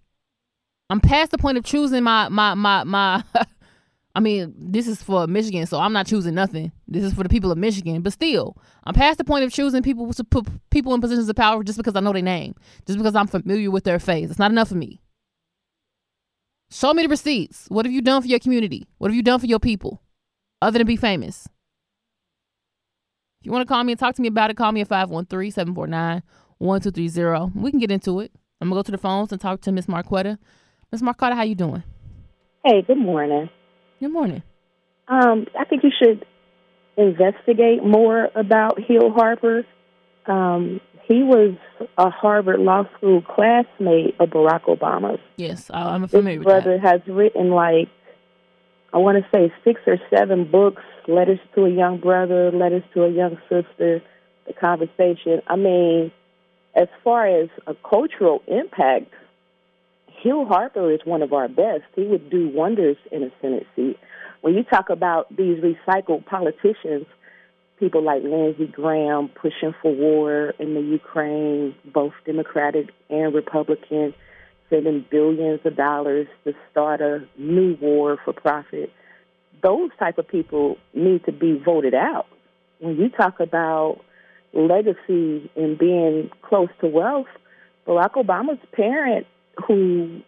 I'm past the point of choosing my my my my. (laughs) I mean, this is for Michigan, so I'm not choosing nothing. This is for the people of Michigan, but still, I'm past the point of choosing people to put people in positions of power just because I know their name, just because I'm familiar with their face. It's not enough for me. Show me the receipts. What have you done for your community? What have you done for your people? other than be famous. If you want to call me and talk to me about it, call me at 513 749 1230. We can get into it. I'm going to go to the phones and talk to Miss Marquetta. Miss Marquetta, how you doing? Hey, good morning. Good morning. Um, I think you should investigate more about Hill Harper. Um, he was a Harvard Law School classmate of Barack Obama's. Yes, I'm familiar His brother has written like I want to say six or seven books, letters to a young brother, letters to a young sister, the conversation. I mean, as far as a cultural impact, Hill Harper is one of our best. He would do wonders in a Senate seat. When you talk about these recycled politicians, people like Lindsey Graham pushing for war in the Ukraine, both Democratic and Republican, sending billions of dollars to start a new war for profit. Those type of people need to be voted out. When you talk about legacy and being close to wealth, Barack Obama's parent who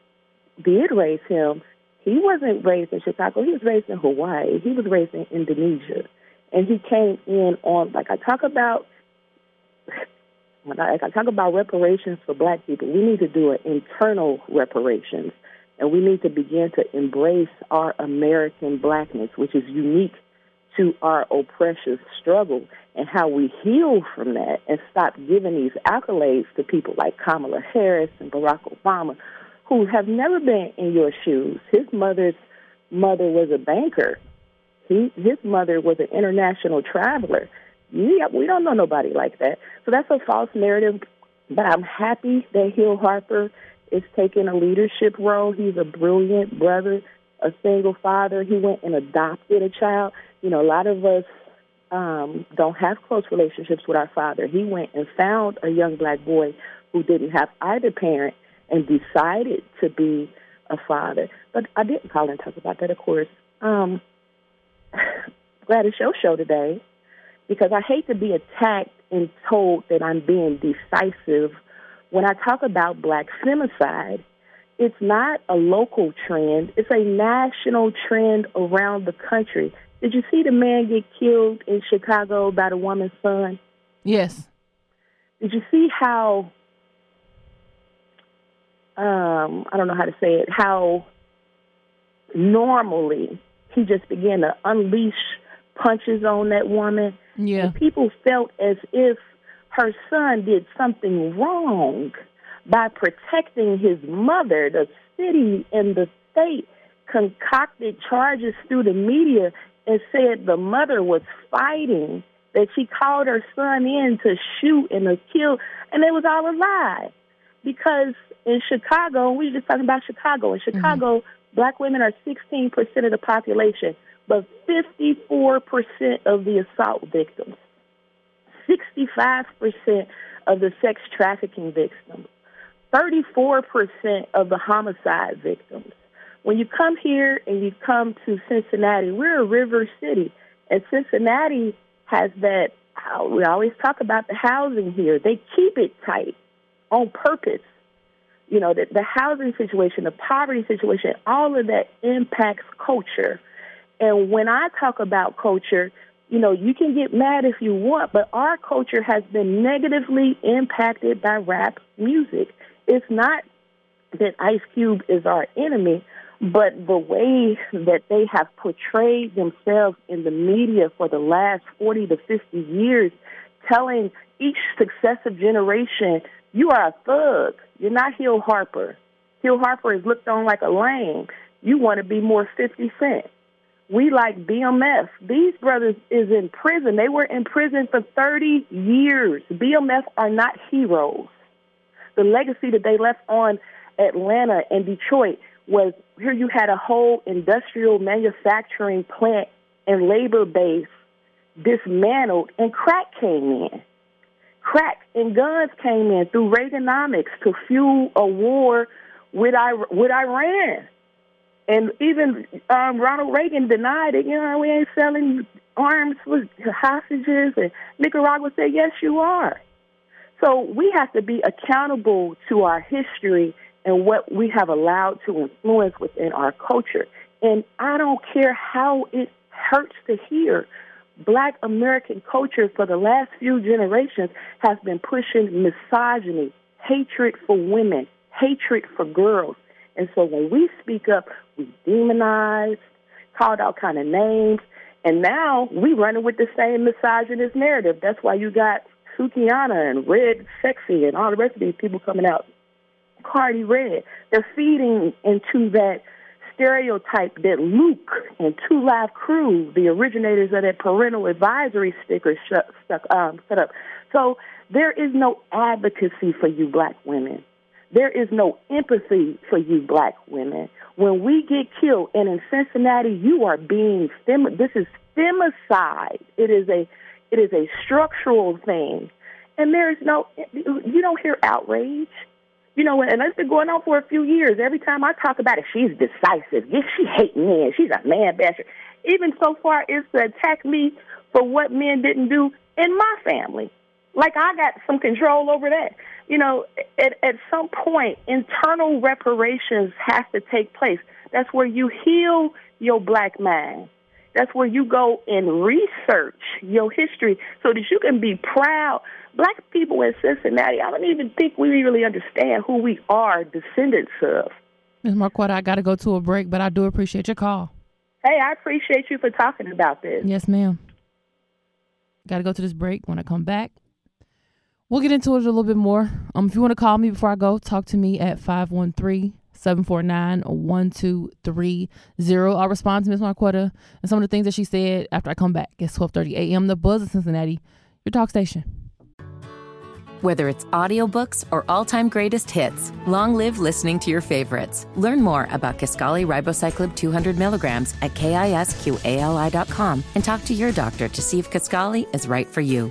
did raise him, he wasn't raised in Chicago. He was raised in Hawaii. He was raised in Indonesia, and he came in on like I talk about. When I, like I talk about reparations for Black people, we need to do an internal reparations, and we need to begin to embrace our American blackness, which is unique to our oppressive struggle and how we heal from that and stop giving these accolades to people like Kamala Harris and Barack Obama who have never been in your shoes. His mother's mother was a banker. He his mother was an international traveler. Yeah, we don't know nobody like that. So that's a false narrative. But I'm happy that Hill Harper is taking a leadership role. He's a brilliant brother, a single father. He went and adopted a child you know, a lot of us um, don't have close relationships with our father. He went and found a young black boy who didn't have either parent and decided to be a father. But I didn't call and talk about that, of course. Um, (sighs) glad to show show today because I hate to be attacked and told that I'm being decisive when I talk about black femicide. It's not a local trend, it's a national trend around the country. Did you see the man get killed in Chicago by the woman's son? Yes. Did you see how um, I don't know how to say it, how normally he just began to unleash punches on that woman. Yeah. And people felt as if her son did something wrong by protecting his mother. The city and the state concocted charges through the media and said the mother was fighting, that she called her son in to shoot and to kill, and it was all a lie. Because in Chicago, we were just talking about Chicago. In Chicago, mm-hmm. black women are 16% of the population, but 54% of the assault victims, 65% of the sex trafficking victims, 34% of the homicide victims. When you come here and you come to Cincinnati, we're a river city, and Cincinnati has that. We always talk about the housing here. They keep it tight on purpose. You know, the, the housing situation, the poverty situation, all of that impacts culture. And when I talk about culture, you know, you can get mad if you want, but our culture has been negatively impacted by rap music. It's not that Ice Cube is our enemy, but the way that they have portrayed themselves in the media for the last 40 to 50 years, telling each successive generation, you are a thug. You're not Hill Harper. Hill Harper is looked on like a lame. You want to be more 50 Cent. We like BMF. These brothers is in prison. They were in prison for 30 years. BMF are not heroes. The legacy that they left on Atlanta and Detroit was here you had a whole industrial manufacturing plant and labor base dismantled, and crack came in. Crack and guns came in through Reaganomics to fuel a war with, with Iran. And even um, Ronald Reagan denied it. You know, we ain't selling arms for hostages. And Nicaragua said, yes, you are. So we have to be accountable to our history and what we have allowed to influence within our culture. And I don't care how it hurts to hear. Black American culture for the last few generations has been pushing misogyny, hatred for women, hatred for girls. And so when we speak up, we demonize, called out kind of names, and now we running with the same misogynist narrative. That's why you got Sukihana and Red Sexy and all the rest of these people coming out Karlie Redd. They're feeding into that stereotype that Luke and Two Live Crew, the originators of that parental advisory sticker, stuck um, set up. So there is no advocacy for you black women. There is no empathy for you black women. When we get killed, and in Cincinnati, you are being fem- this is femicide. It is a it is a structural thing, and there is no you don't hear outrage. You know, and it's been going on for a few years. Every time I talk about it, she's decisive. Yes, she hate men. She's a man basher. Even so far as to attack me for what men didn't do in my family. Like I got some control over that. you know, at, at some point, internal reparations has to take place. That's where you heal your black man. That's where you go and research your history so that you can be proud. Black people in Cincinnati, I don't even think we really understand who we are descendants of. Ms. Marquetta, I got to go to a break, but I do appreciate your call. Hey, I appreciate you for talking about this. Yes, ma'am. Got to go to this break. When I come back, we'll get into it a little bit more. Um, if you want to call me before I go, talk to me at 513 749 1230. I'll respond to Ms. Marquetta and some of the things that she said after I come back. It's 1230 a.m. The Buzz of Cincinnati, your talk station. Whether it's audiobooks or all-time greatest hits, long live listening to your favorites. Learn more about Kisqali Ribociclib 200 milligrams at kisqali.com and talk to your doctor to see if Kisqali is right for you.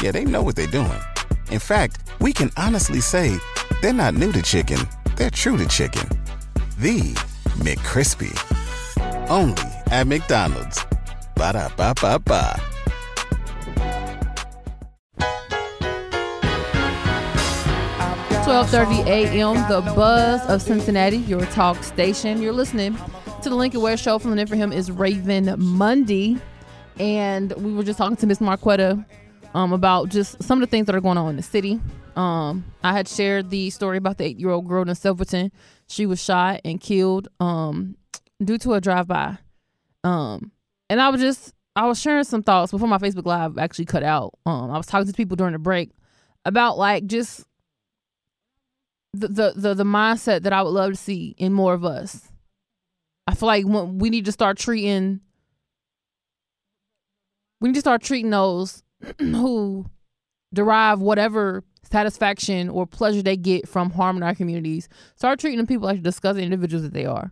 Yeah, they know what they're doing. In fact, we can honestly say they're not new to chicken, they're true to chicken. The McCrispy. Only at McDonald's. Ba da ba ba ba. 12:30 a.m. The Buzz of Cincinnati, your talk station. You're listening to the Lincoln Ware Show. Filling in for him is Raven Mundy, and we were just talking to Miss Marquetta um, about just some of the things that are going on in the city. Um, I had shared the story about the eight-year-old girl in Silverton. She was shot and killed um, due to a drive-by, um, and I was just I was sharing some thoughts before my Facebook Live actually cut out. Um, I was talking to people during the break about like just the, the the the mindset that I would love to see in more of us. I feel like we need to start treating we need to start treating those (clears throat) who derive whatever satisfaction or pleasure they get from harming our communities. Start treating people like disgusting individuals that they are.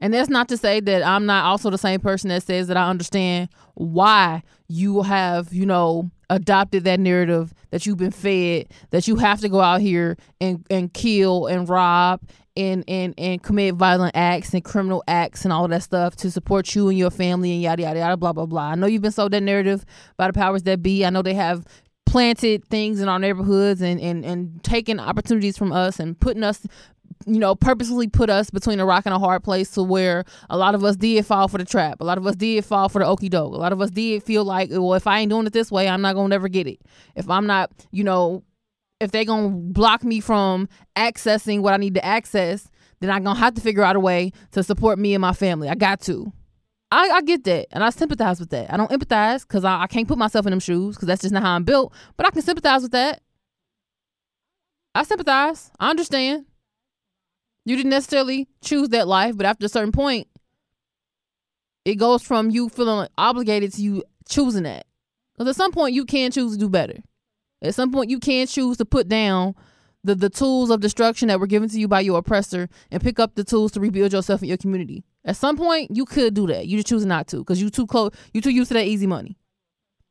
And that's not to say that I'm not also the same person that says that I understand why you have, you know, adopted that narrative that you've been fed that you have to go out here and, and kill and rob and, and, and commit violent acts and criminal acts and all that stuff to support you and your family and yada yada yada blah blah blah. I know you've been sold that narrative by the powers that be. I know they have planted things in our neighborhoods and, and, and taken opportunities from us and putting us you know, purposely put us between a rock and a hard place to where a lot of us did fall for the trap. A lot of us did fall for the okey doke. A lot of us did feel like, well, if I ain't doing it this way, I'm not gonna never get it. If I'm not, you know, if they gonna block me from accessing what I need to access, then I'm gonna have to figure out a way to support me and my family. I got to. I, I get that, and I sympathize with that. I don't empathize because I, I can't put myself in them shoes because that's just not how I'm built. But I can sympathize with that. I sympathize. I understand. You didn't necessarily choose that life, but after a certain point, it goes from you feeling obligated to you choosing that. Because at some point, you can choose to do better. At some point, you can choose to put down the, the tools of destruction that were given to you by your oppressor and pick up the tools to rebuild yourself and your community. At some point, you could do that. You just choose not to because you too close. You too used to that easy money.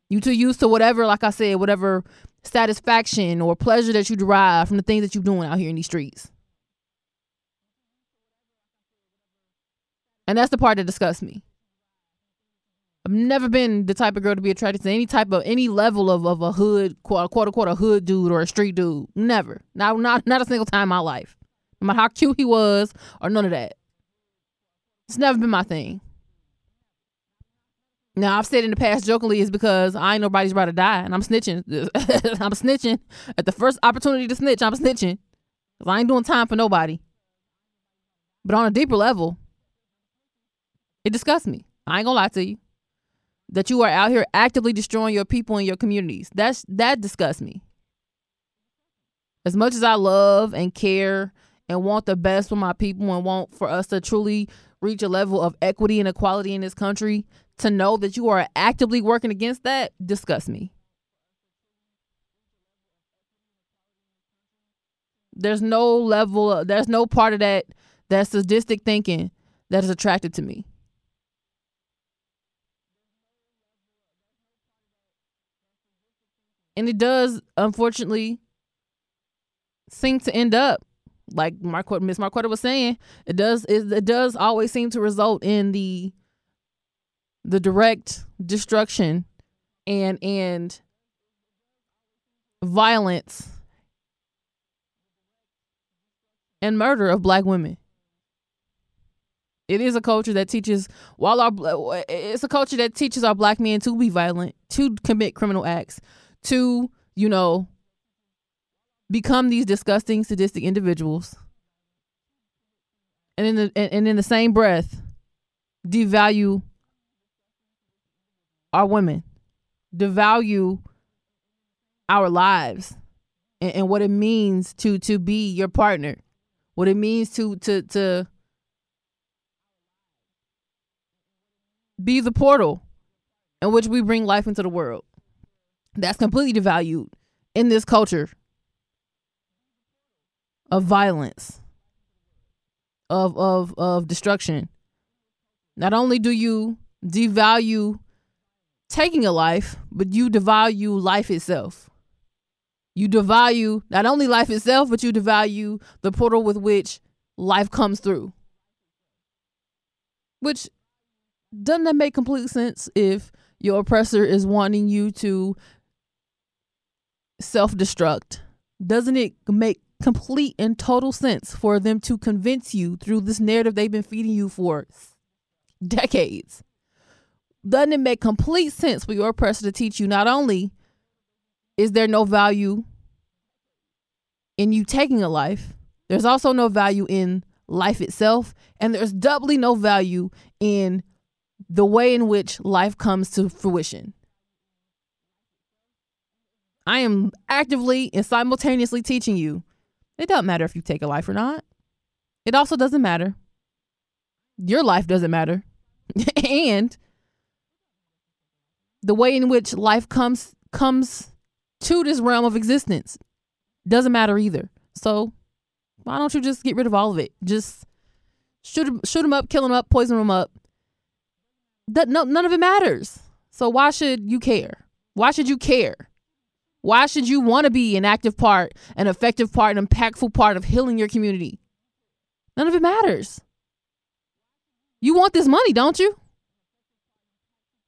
You too used to whatever, like I said, whatever satisfaction or pleasure that you derive from the things that you're doing out here in these streets. And that's the part that disgusts me. I've never been the type of girl to be attracted to any type of any level of, of a hood quote, quote unquote a hood dude or a street dude. Never. Not not not a single time in my life. No matter how cute he was or none of that. It's never been my thing. Now I've said in the past jokingly is because I ain't nobody's about to die, and I'm snitching. (laughs) I'm snitching at the first opportunity to snitch. I'm snitching 'Cause I ain't doing time for nobody. But on a deeper level, it disgusts me. I ain't gonna lie to you. That you are out here actively destroying your people and your communities. That's that disgusts me. As much as I love and care and want the best for my people and want for us to truly reach a level of equity and equality in this country, to know that you are actively working against that disgusts me. There's no level, of, there's no part of that that sadistic thinking that is attractive to me. And it does, unfortunately, seem to end up like Marquetta, Miss Marquetta was saying. It does. It, it does always seem to result in the the direct destruction and and violence and murder of black women. It is a culture that teaches while our it's a culture that teaches our black men to be violent, to commit criminal acts, to, you know, become these disgusting sadistic individuals. And in the and in the same breath, devalue our women, devalue our lives and, and what it means to to be your partner, what it means to to to be the portal in which we bring life into the world. That's completely devalued in this culture of violence, of of of destruction. Not only do you devalue taking a life, but you devalue life itself. You devalue not only life itself, but you devalue the portal with which life comes through. Which doesn't that make complete sense if your oppressor is wanting you to self destruct? Doesn't it make complete and total sense for them to convince you through this narrative they've been feeding you for decades? Doesn't it make complete sense for your oppressor to teach you not only is there no value in you taking a life, there's also no value in life itself, and there's doubly no value in the way in which life comes to fruition. I am actively and simultaneously teaching you it doesn't matter if you take a life or not. It also doesn't matter. Your life doesn't matter. (laughs) and the way in which life comes comes to this realm of existence doesn't matter either. So why don't you just get rid of all of it? Just shoot shoot them up, kill them up, poison them up. That no, none of it matters. So why should you care? Why should you care? Why should you want to be an active part, an effective part, an impactful part of healing your community? None of it matters. You want this money, don't you?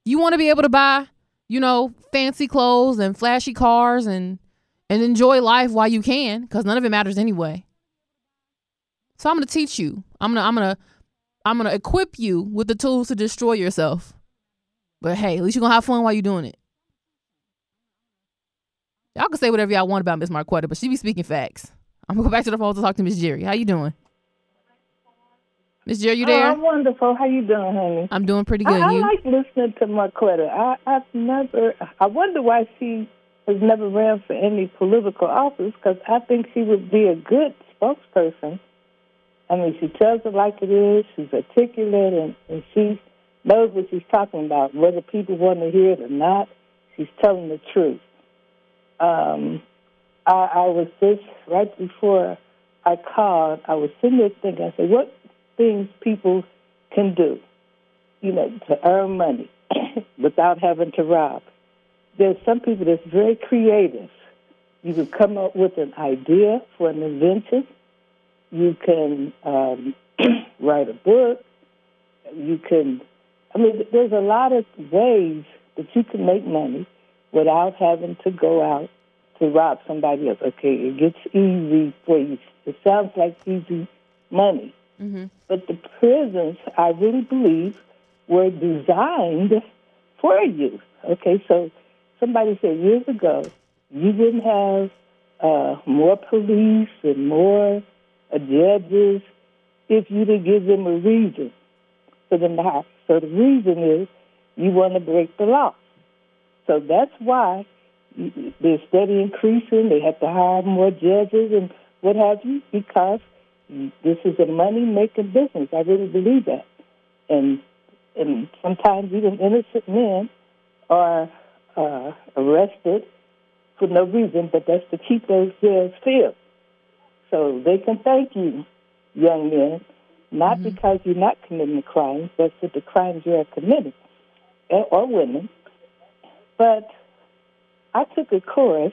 You want to be able to buy, you know, fancy clothes and flashy cars and and enjoy life while you can cuz none of it matters anyway. So I'm going to teach you. I'm going to I'm going to I'm going to equip you with the tools to destroy yourself. But hey, at least you're going to have fun while you're doing it. Y'all can say whatever y'all want about Miss Marquetta, but she be speaking facts. I'm gonna go back to the phone to talk to Miss Jerry. How you doing? Miss Jerry, you oh, there? Oh, I'm wonderful. How you doing, honey? I'm doing pretty good. I, I you? like listening to Marquetta. I, I've never. I wonder why she has never ran for any political office because I think she would be a good spokesperson. I mean, she tells it like it is. She's articulate and, and she knows what she's talking about. Whether people want to hear it or not, she's telling the truth. Um, I, I was just right before I called. I was sitting there thinking. I said, "What things people can do, you know, to earn money (clears throat) without having to rob?" There's some people that's very creative. You can come up with an idea for an invention. You can um, (clears throat) write a book. You can. I mean, there's a lot of ways that you can make money without having to go out to rob somebody else. Okay, it gets easy for you. It sounds like easy money. Mm-hmm. But the prisons, I really believe, were designed for you. Okay, so somebody said years ago, you didn't have uh, more police and more uh, judges if you didn't give them a reason for them to have. So the reason is you want to break the law. So that's why they're steady increasing. They have to hire more judges and what have you because this is a money making business. I really believe that. And and sometimes even innocent men are uh, arrested for no reason, but that's to keep those jails filled. So they can thank you, young men, not mm-hmm. because you're not committing crimes, but for the crimes you are committing, or women. But I took a course,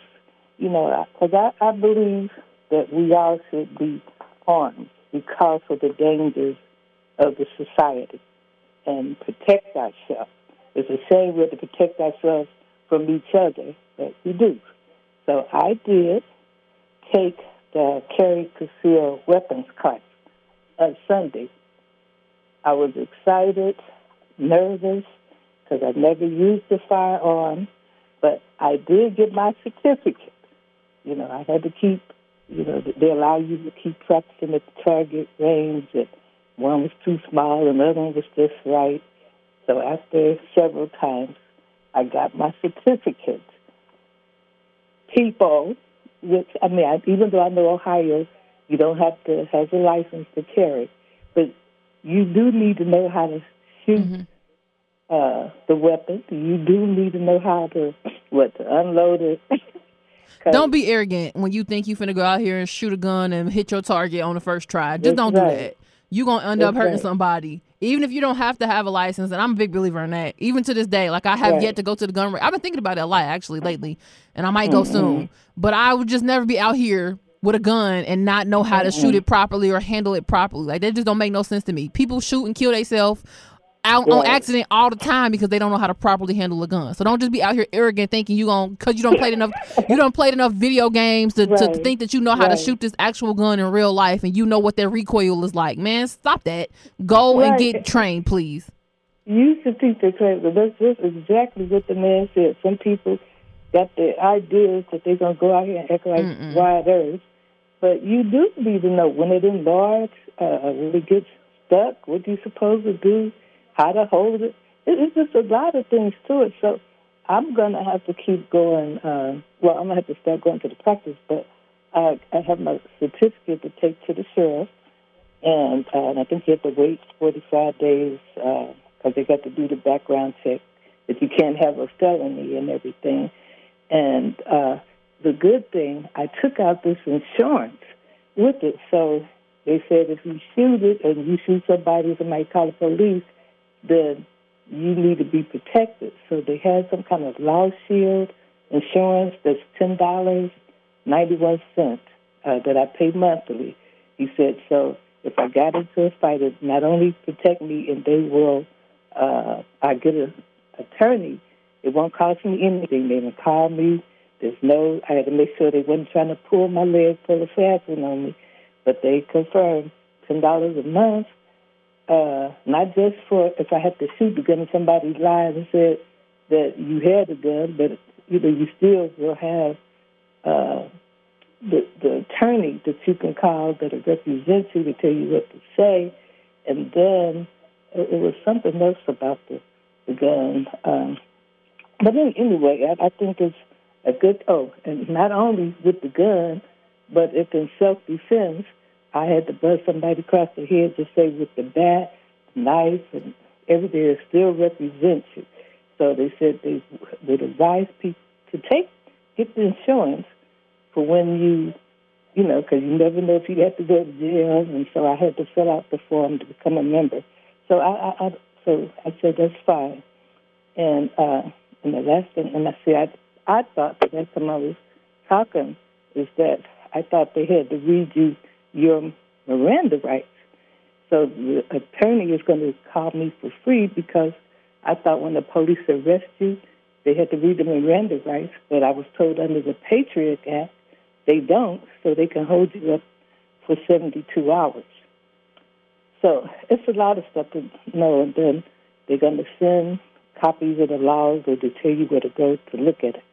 you know, because I, I believe that we all should be armed because of the dangers of the society and protect ourselves. It's the same way to protect ourselves from each other that we do. So I did take the carry concealed weapons class on Sunday. I was excited, nervous, because I never used a firearm, but I did get my certificate. You know, I had to keep, you know, they allow you to keep practicing at the target range. And one was too small, and the other one was just right. So after several times, I got my certificate people, which I mean, I, even though I know Ohio, you don't have to have a license to carry, but you do need to know how to shoot mm-hmm. Uh, the weapon. You do need to know how to what to unload it. (laughs) don't be arrogant when you think you're finna go out here and shoot a gun and hit your target on the first try. Just don't right. do that. You're gonna end That's up hurting right. somebody even if you don't have to have a license, and I'm a big believer in that. Even to this day, like I have right. yet to go to the gun range. I've been thinking about it a lot actually lately, and I might go mm-hmm. soon. But I would just never be out here with a gun and not know how to mm-hmm. shoot it properly or handle it properly. Like that just don't make no sense to me. People shoot and kill themselves out on accident all the time because they don't know how to properly handle a gun. So don't just be out here arrogant thinking you going because you don't played enough you don't played enough video games to, right. to, think that you know how right. to shoot this actual gun in real life and you know what their recoil is like. Man, stop that. Go and get trained, please. You should teach the trained, but that's just exactly what the man said. Some people got the ideas that they're gonna go out here and act like Mm-mm. Wyatt Earp. But you do need to know when it enlarges, uh, when it gets stuck, what do you supposed to do how to hold it. It's just a lot of things to it. So I'm going to have to keep going. Uh, well, I'm going to have to start going to the practice, but I, I have my certificate to take to the sheriff, and, uh, and I think you have to wait 45 days because uh, they got to do the background check that you can't have a felony and everything. And uh, the good thing, I took out this insurance with it. So they said if you shoot it and you shoot somebody, somebody call the police, then you need to be protected. So they had some kind of law shield insurance that's ten dollars ninety one cent uh, that I pay monthly. He said so. If I got into a fight, it not only protect me, and they will, uh, I get an attorney. It won't cost me anything. They will call me. There's no. I had to make sure they wasn't trying to pull my leg full of fabric on me, but they confirmed ten dollars a month uh, not just for if I had to shoot the gun and somebody lied and said that you had the gun, but you know you still will have uh, the the attorney that you can call that represents you to tell you what to say, and then it, it was something else about the the gun. Um, but anyway, I, I think it's a good. Oh, and not only with the gun, but if in self defense I had to bust somebody across the head to say with the bat, knife, and everything that still represents you. So they said they would advise people to take get the insurance for when you, you know, because you never know if you have to go to jail. And so I had to fill out the form to become a member. So I, I, I so I said that's fine. And uh, and the last thing, and I said I, I thought that that's time I was talking is that I thought they had to read you your Miranda rights. So the attorney is going to call me for free because I thought when the police arrest you, they had to read the Miranda rights, but I was told under the Patriot Act they don't, so they can hold you up for 72 hours. So it's a lot of stuff to know, and then they're going to send copies of the laws or to tell you where to go to look at it.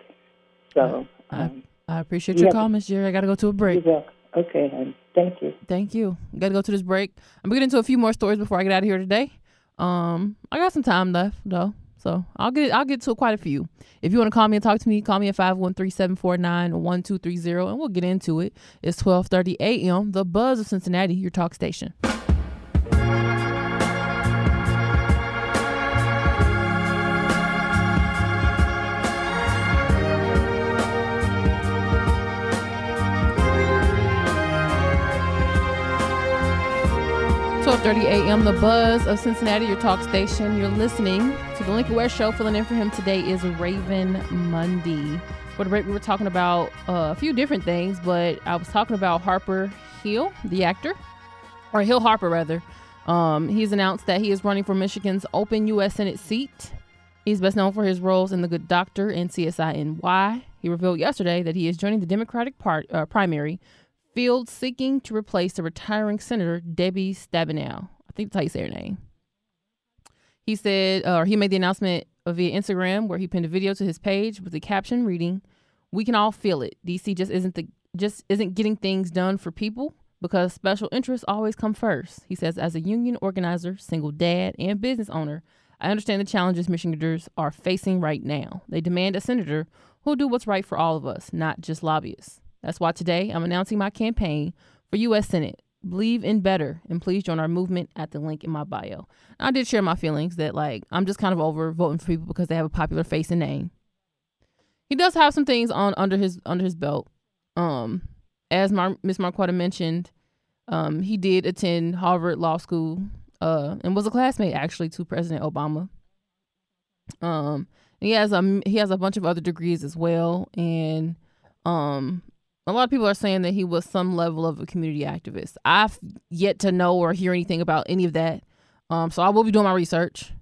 So I, I appreciate you your have- comments, Jerry. I got to go to a break. you're welcome. Okay, thank you. Thank you. Got to go to this break. I'm gonna get into a few more stories before I get out of here today. Um, I got some time left though, so I'll get I'll get to quite a few. If you want to call me and talk to me, call me at 513-749-1230 and we'll get into it. It's 12:30 a.m. The Buzz of Cincinnati, your talk station. Twelve thirty a.m. The Buzz of Cincinnati, your talk station. You're listening to the Lincoln Ware Show. Filling in for him today is Raven Mundy. For the break, we were talking about uh, a few different things, but I was talking about Harper Hill, the actor, or Hill Harper rather. Um, he's announced that he is running for Michigan's open U.S. Senate seat. He's best known for his roles in The Good Doctor and CSI NY. He revealed yesterday that he is joining the Democratic part, uh, primary field seeking to replace the retiring Senator Debbie Stabenow. I think that's how you say her name. He said, uh, or he made the announcement via Instagram where he pinned a video to his page with the caption reading, "We can all feel it. DC just isn't the just isn't getting things done for people because special interests always come first. He says, as a union organizer, single dad, and business owner, I understand the challenges Michiganders are facing right now. They demand a senator who'll do what's right for all of us, not just lobbyists. That's why today I'm announcing my campaign for U.S. Senate. Believe in better, and please join our movement at the link in my bio. I did share my feelings that like I'm just kind of over voting for people because they have a popular face and name. He does have some things on under his under his belt. Um, as Mar- Miss Marquetta mentioned, um, he did attend Harvard Law School, uh, and was a classmate actually to President Obama. Um, he has a he has a bunch of other degrees as well, and um, a lot of people are saying that he was some level of a community activist. I've yet to know or hear anything about any of that. Um, so I will be doing my research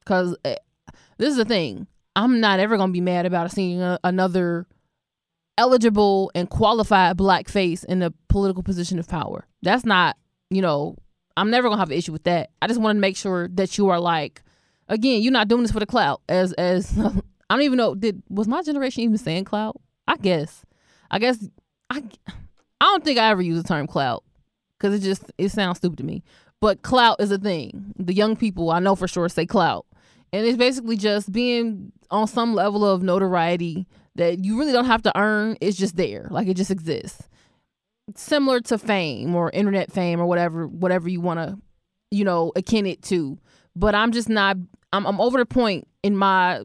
because this is the thing. I'm not ever gonna be mad about seeing a, another eligible and qualified black face in a political position of power. That's not, you know, I'm never gonna have an issue with that. I just want to make sure that you are like, again, you're not doing this for the clout. As as (laughs) I don't even know, did was my generation even saying clout? I guess. I guess I I don't think I ever use the term clout because it just it sounds stupid to me. But clout is a thing. The young people I know for sure say clout, and it's basically just being on some level of notoriety that you really don't have to earn. It's just there, like it just exists. Similar to fame or internet fame or whatever, whatever you want to, you know, akin it to. But I'm just not. I'm I'm over the point in my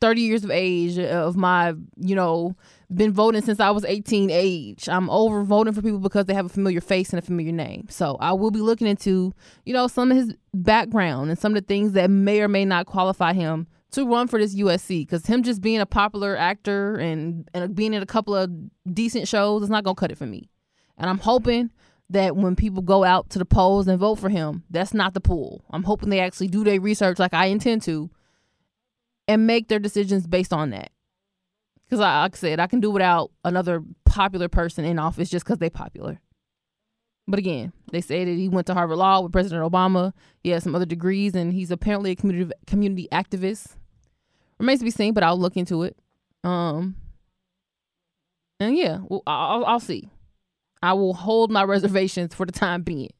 30 years of age of my, you know, been voting since I was 18 age. I'm over voting for people because they have a familiar face and a familiar name. So I will be looking into, you know, some of his background and some of the things that may or may not qualify him to run for this USC because him just being a popular actor and, and being in a couple of decent shows is not going to cut it for me. And I'm hoping that when people go out to the polls and vote for him, that's not the pool. I'm hoping they actually do their research like I intend to and make their decisions based on that. Because, like I said, I can do without another popular person in office just because they're popular. But again, they say that he went to Harvard Law with President Obama. He has some other degrees, and he's apparently a community community activist. Remains to be seen, but I'll look into it. Um, and yeah, well, I'll, I'll see. I will hold my reservations for the time being.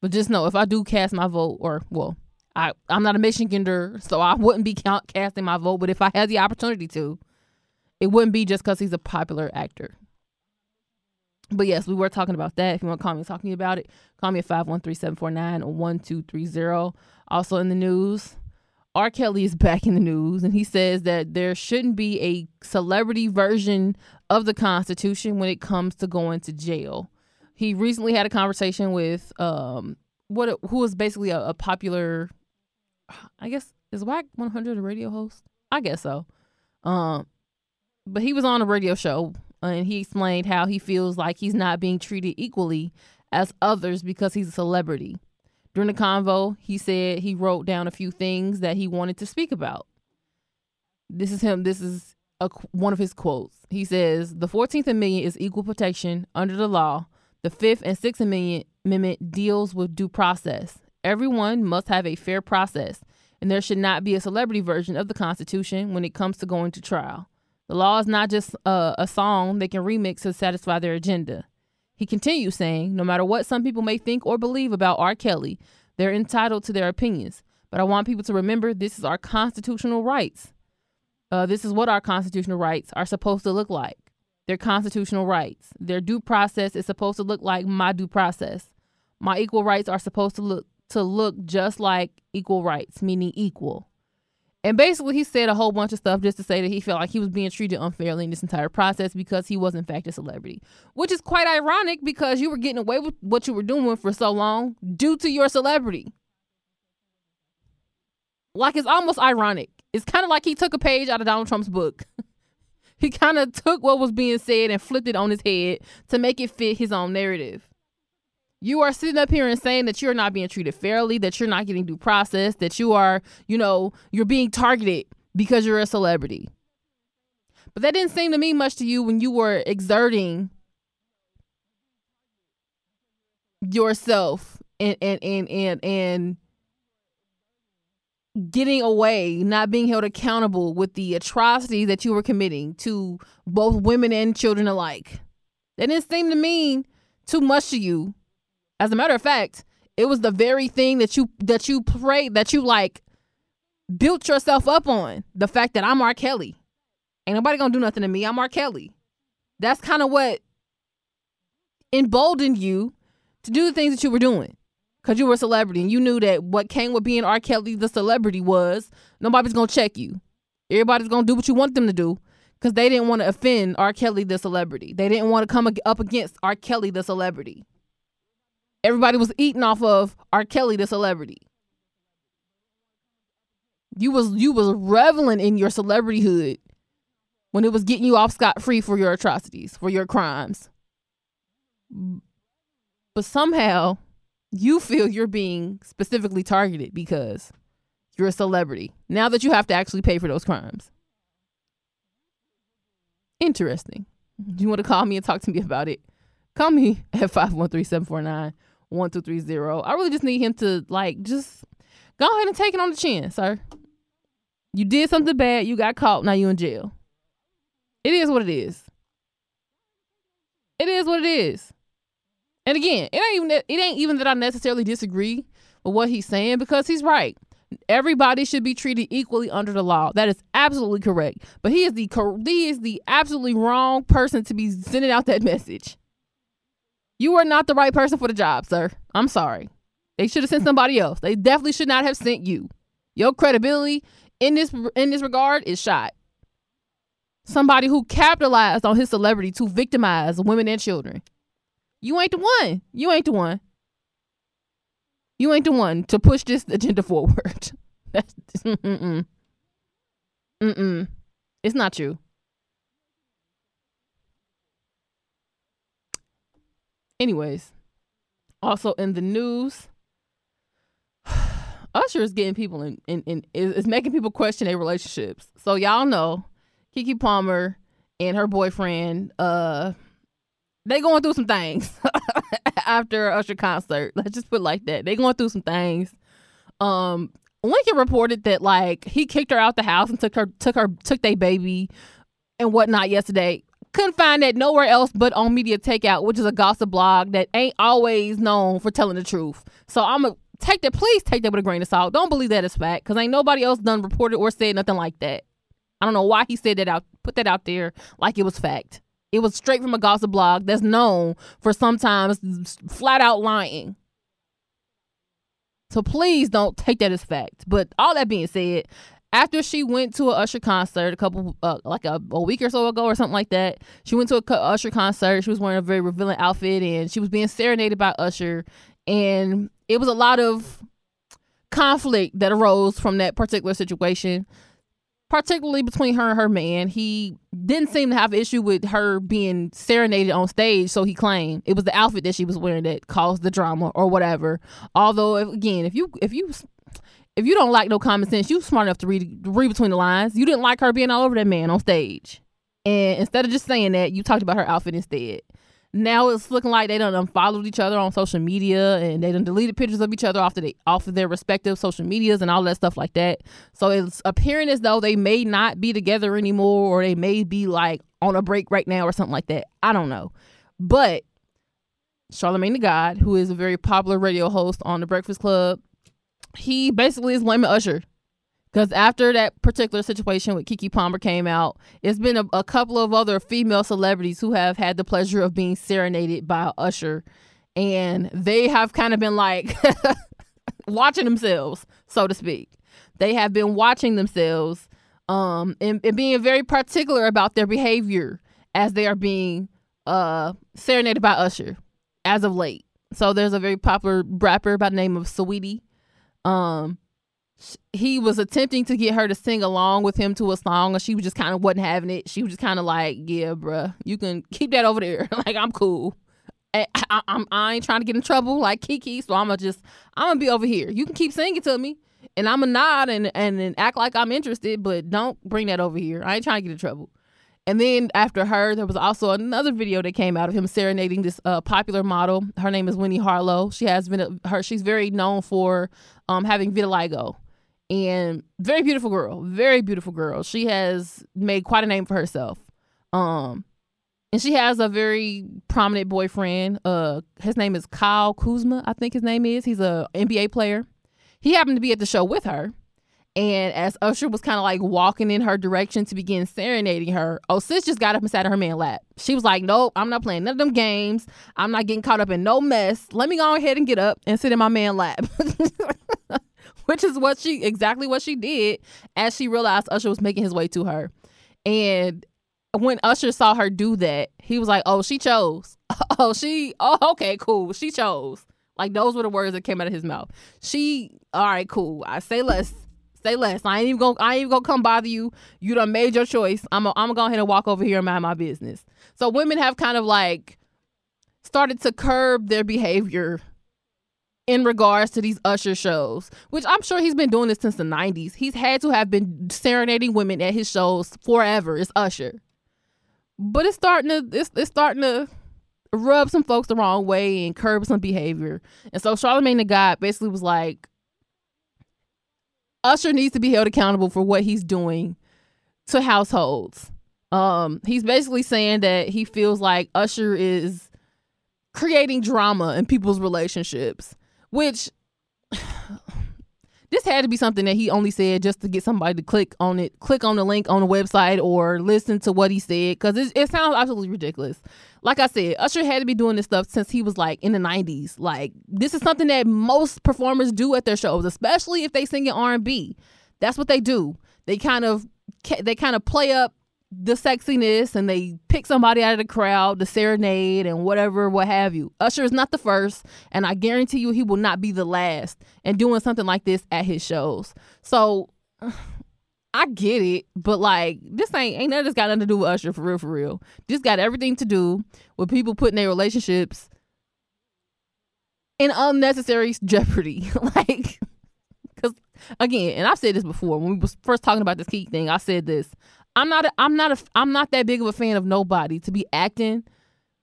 But just know if I do cast my vote, or well, I I'm not a Michigander, so I wouldn't be count, casting my vote. But if I had the opportunity to, it wouldn't be just because he's a popular actor. But yes, we were talking about that. If you want to call me talking about it, call me at 513-749-1230. Also in the news, R. Kelly is back in the news, and he says that there shouldn't be a celebrity version of the Constitution when it comes to going to jail. He recently had a conversation with um what who was basically a, a popular, I guess is Wack 100 a radio host? I guess so. Um, but he was on a radio show uh, and he explained how he feels like he's not being treated equally as others because he's a celebrity. During the convo, he said he wrote down a few things that he wanted to speak about. This is him. This is a, one of his quotes. He says, The 14th Amendment is equal protection under the law. The 5th and 6th Amendment, amendment deals with due process. Everyone must have a fair process. and there should not be a celebrity version of the Constitution when it comes to going to trial. The law is not just a, a song they can remix to satisfy their agenda. He continues saying, no matter what some people may think or believe about R. Kelly, they're entitled to their opinions. But I want people to remember this is our constitutional rights. Uh, this is what our constitutional rights are supposed to look like. Their constitutional rights. Their due process is supposed to look like my due process. My equal rights are supposed to look to look just like equal rights, meaning equal. And basically, he said a whole bunch of stuff just to say that he felt like he was being treated unfairly in this entire process because he was, in fact, a celebrity. Which is quite ironic because you were getting away with what you were doing for so long due to your celebrity. Like, it's almost ironic. It's kind of like he took a page out of Donald Trump's book. (laughs) he kind of took what was being said and flipped it on his head to make it fit his own narrative. You are sitting up here and saying that you're not being treated fairly, that you're not getting due process, that you are, you know, you're being targeted because you're a celebrity. But that didn't seem to mean much to you when you were exerting yourself and and and and, and getting away, not being held accountable with the atrocities that you were committing to both women and children alike. That didn't seem to mean too much to you as a matter of fact, it was the very thing that you that you prayed that you like built yourself up on. The fact that I'm R. Kelly. Ain't nobody gonna do nothing to me. I'm R. Kelly. That's kind of what emboldened you to do the things that you were doing. Cause you were a celebrity and you knew that what came with being R. Kelly the celebrity was nobody's gonna check you. Everybody's gonna do what you want them to do because they didn't want to offend R. Kelly the celebrity. They didn't want to come up against R. Kelly the celebrity. Everybody was eating off of R. Kelly, the celebrity. You was you was reveling in your celebrityhood when it was getting you off scot free for your atrocities, for your crimes. But somehow you feel you're being specifically targeted because you're a celebrity. Now that you have to actually pay for those crimes. Interesting. Do you want to call me and talk to me about it? Call me (laughs) at 513 749 1230. I really just need him to like just go ahead and take it on the chin, sir. You did something bad, you got caught, now you in jail. It is what it is. It is what it is. And again, it ain't even that, it ain't even that I necessarily disagree with what he's saying because he's right. Everybody should be treated equally under the law. That is absolutely correct. But he is the he is the absolutely wrong person to be sending out that (laughs) message. You are not the right person for the job, sir. I'm sorry. They should have sent somebody else. They definitely should not have sent you. Your credibility in this in this regard is shot. Somebody who capitalized on his celebrity to victimize women and children. You ain't the one. You ain't the one. You ain't the one to push this agenda forward. (laughs) That's (laughs) mm-mm. Mm-mm. It's not you. Anyways, also in the news, (sighs) Usher is getting people in, in, in is making people question their relationships. So y'all know Keke Palmer and her boyfriend, uh, they going through some things (laughs) after Usher concert. Let's just put like that. They going through some things. Um, Lincoln reported that like he kicked her out the house and took her took her took their baby and whatnot yesterday couldn't find that nowhere else but on Media Takeout, which is a gossip blog that ain't always known for telling the truth. So I'm gonna take that. Please take that with a grain of salt. Don't believe that is fact, because ain't nobody else done reported or said nothing like that. I don't know why he said that out, put that out there like it was fact. It was straight from a gossip blog that's known for sometimes flat out lying. So please don't take that as fact. But all that being said, after she went to a Usher concert a couple uh, like a, a, week or so ago or something like that. She went to a Usher concert. She was wearing a very revealing outfit and she was being serenaded by Usher and it was a lot of conflict that arose from that particular situation. Particularly between her and her man, he didn't seem to have an issue with her being serenaded on stage. So he claimed it was the outfit that she was wearing that caused the drama or whatever. Although, again, if you if you if you don't like no common sense, you smart enough to read read between the lines. You didn't like her being all over that man on stage. And instead of just saying that, you talked about her outfit instead. Now it's looking like they done unfollowed each other on social media and they done deleted pictures of each other off of, the, off of their respective social medias and all that stuff like that. So it's appearing as though they may not be together anymore or they may be like on a break right now or something like that. I don't know. But Charlemagne the God, who is a very popular radio host on the Breakfast Club, he basically is blaming Usher. Because after that particular situation with Keke Palmer came out, it's been a, a, couple of other female celebrities who have had the pleasure of being serenaded by Usher. And they have kind of been like (laughs) watching themselves, so to speak. They have been watching themselves um, and, and being very particular about their behavior as they are being uh, serenaded by Usher as of late. So there's a very popular rapper by the name of Saweetie. Um, he was attempting to get her to sing along with him to a song, and she was just kind of wasn't having it. She was just kind of like, "Yeah, bruh, you can keep that over there. (laughs) like I'm cool. I, I, I'm I ain't trying to get in trouble like Keke, so I'm gonna just I'm gonna be over here. You can keep singing to me, and I'm gonna nod and, and and act like I'm interested, but don't bring that over here. I ain't trying to get in trouble." And then after her, there was also another video that came out of him serenading this uh, popular model. Her name is Winnie Harlow. She has been her. She's very known for um, having vitiligo, and very beautiful girl. Very beautiful girl. She has made quite a name for herself. Um, and she has a very prominent boyfriend. Uh, his name is Kyle Kuzma. I think his name is. He's a NBA player. He happened to be at the show with her and as Usher was kind of like walking in her direction to begin serenading her, oh, sis just got up and sat in her man lap. She was like, Nope, I'm not playing none of them games. I'm not getting caught up in no mess. Let me go ahead and get up and sit in my man lap. (laughs) Which is what she exactly what she did as she realized Usher was making his way to her. And when Usher saw her do that, he was like, Oh, she chose. (laughs) Oh, she oh okay, cool. She chose. Like those were the words that came out of his mouth. She all right, cool. I say less Say less. I ain't even gonna I ain't even gonna come bother you. You done made your choice. I'm a, I'm gonna go ahead and walk over here and mind my business. So women have kind of like started to curb their behavior in regards to these Usher shows, which I'm sure he's been doing this since the 90s. He's had to have been serenading women at his shows forever. It's Usher. But it's starting to it's, it's starting to rub some folks the wrong way and curb some behavior. And so Charlemagne the God basically was like, Usher needs to be held accountable for what he's doing to households. Um, he's basically saying that he feels like Usher is creating drama in people's relationships, which (sighs) this had to be something that he only said just to get somebody to click on it, click on the link on the website or listen to what he said because it, it sounds absolutely ridiculous. Like I said, Usher had to be doing this stuff since he was like in the 90s. Like this is something that most performers do at their shows, especially if they sing in R&B. That's what they do. They kind of they kind of play up the sexiness and they pick somebody out of the crowd to serenade and whatever, what have you. Usher is not the first, and I guarantee you he will not be the last and doing something like this at his shows. So (sighs) I get it, but like this ain't ain't none of this got nothing to do with Usher for real, for real. This got everything to do with people putting their relationships in unnecessary jeopardy. (laughs) like, because again, and I've said this before when we was first talking about this key thing. I said this. I'm not. A, I'm not. A, I'm not that big of a fan of nobody to be acting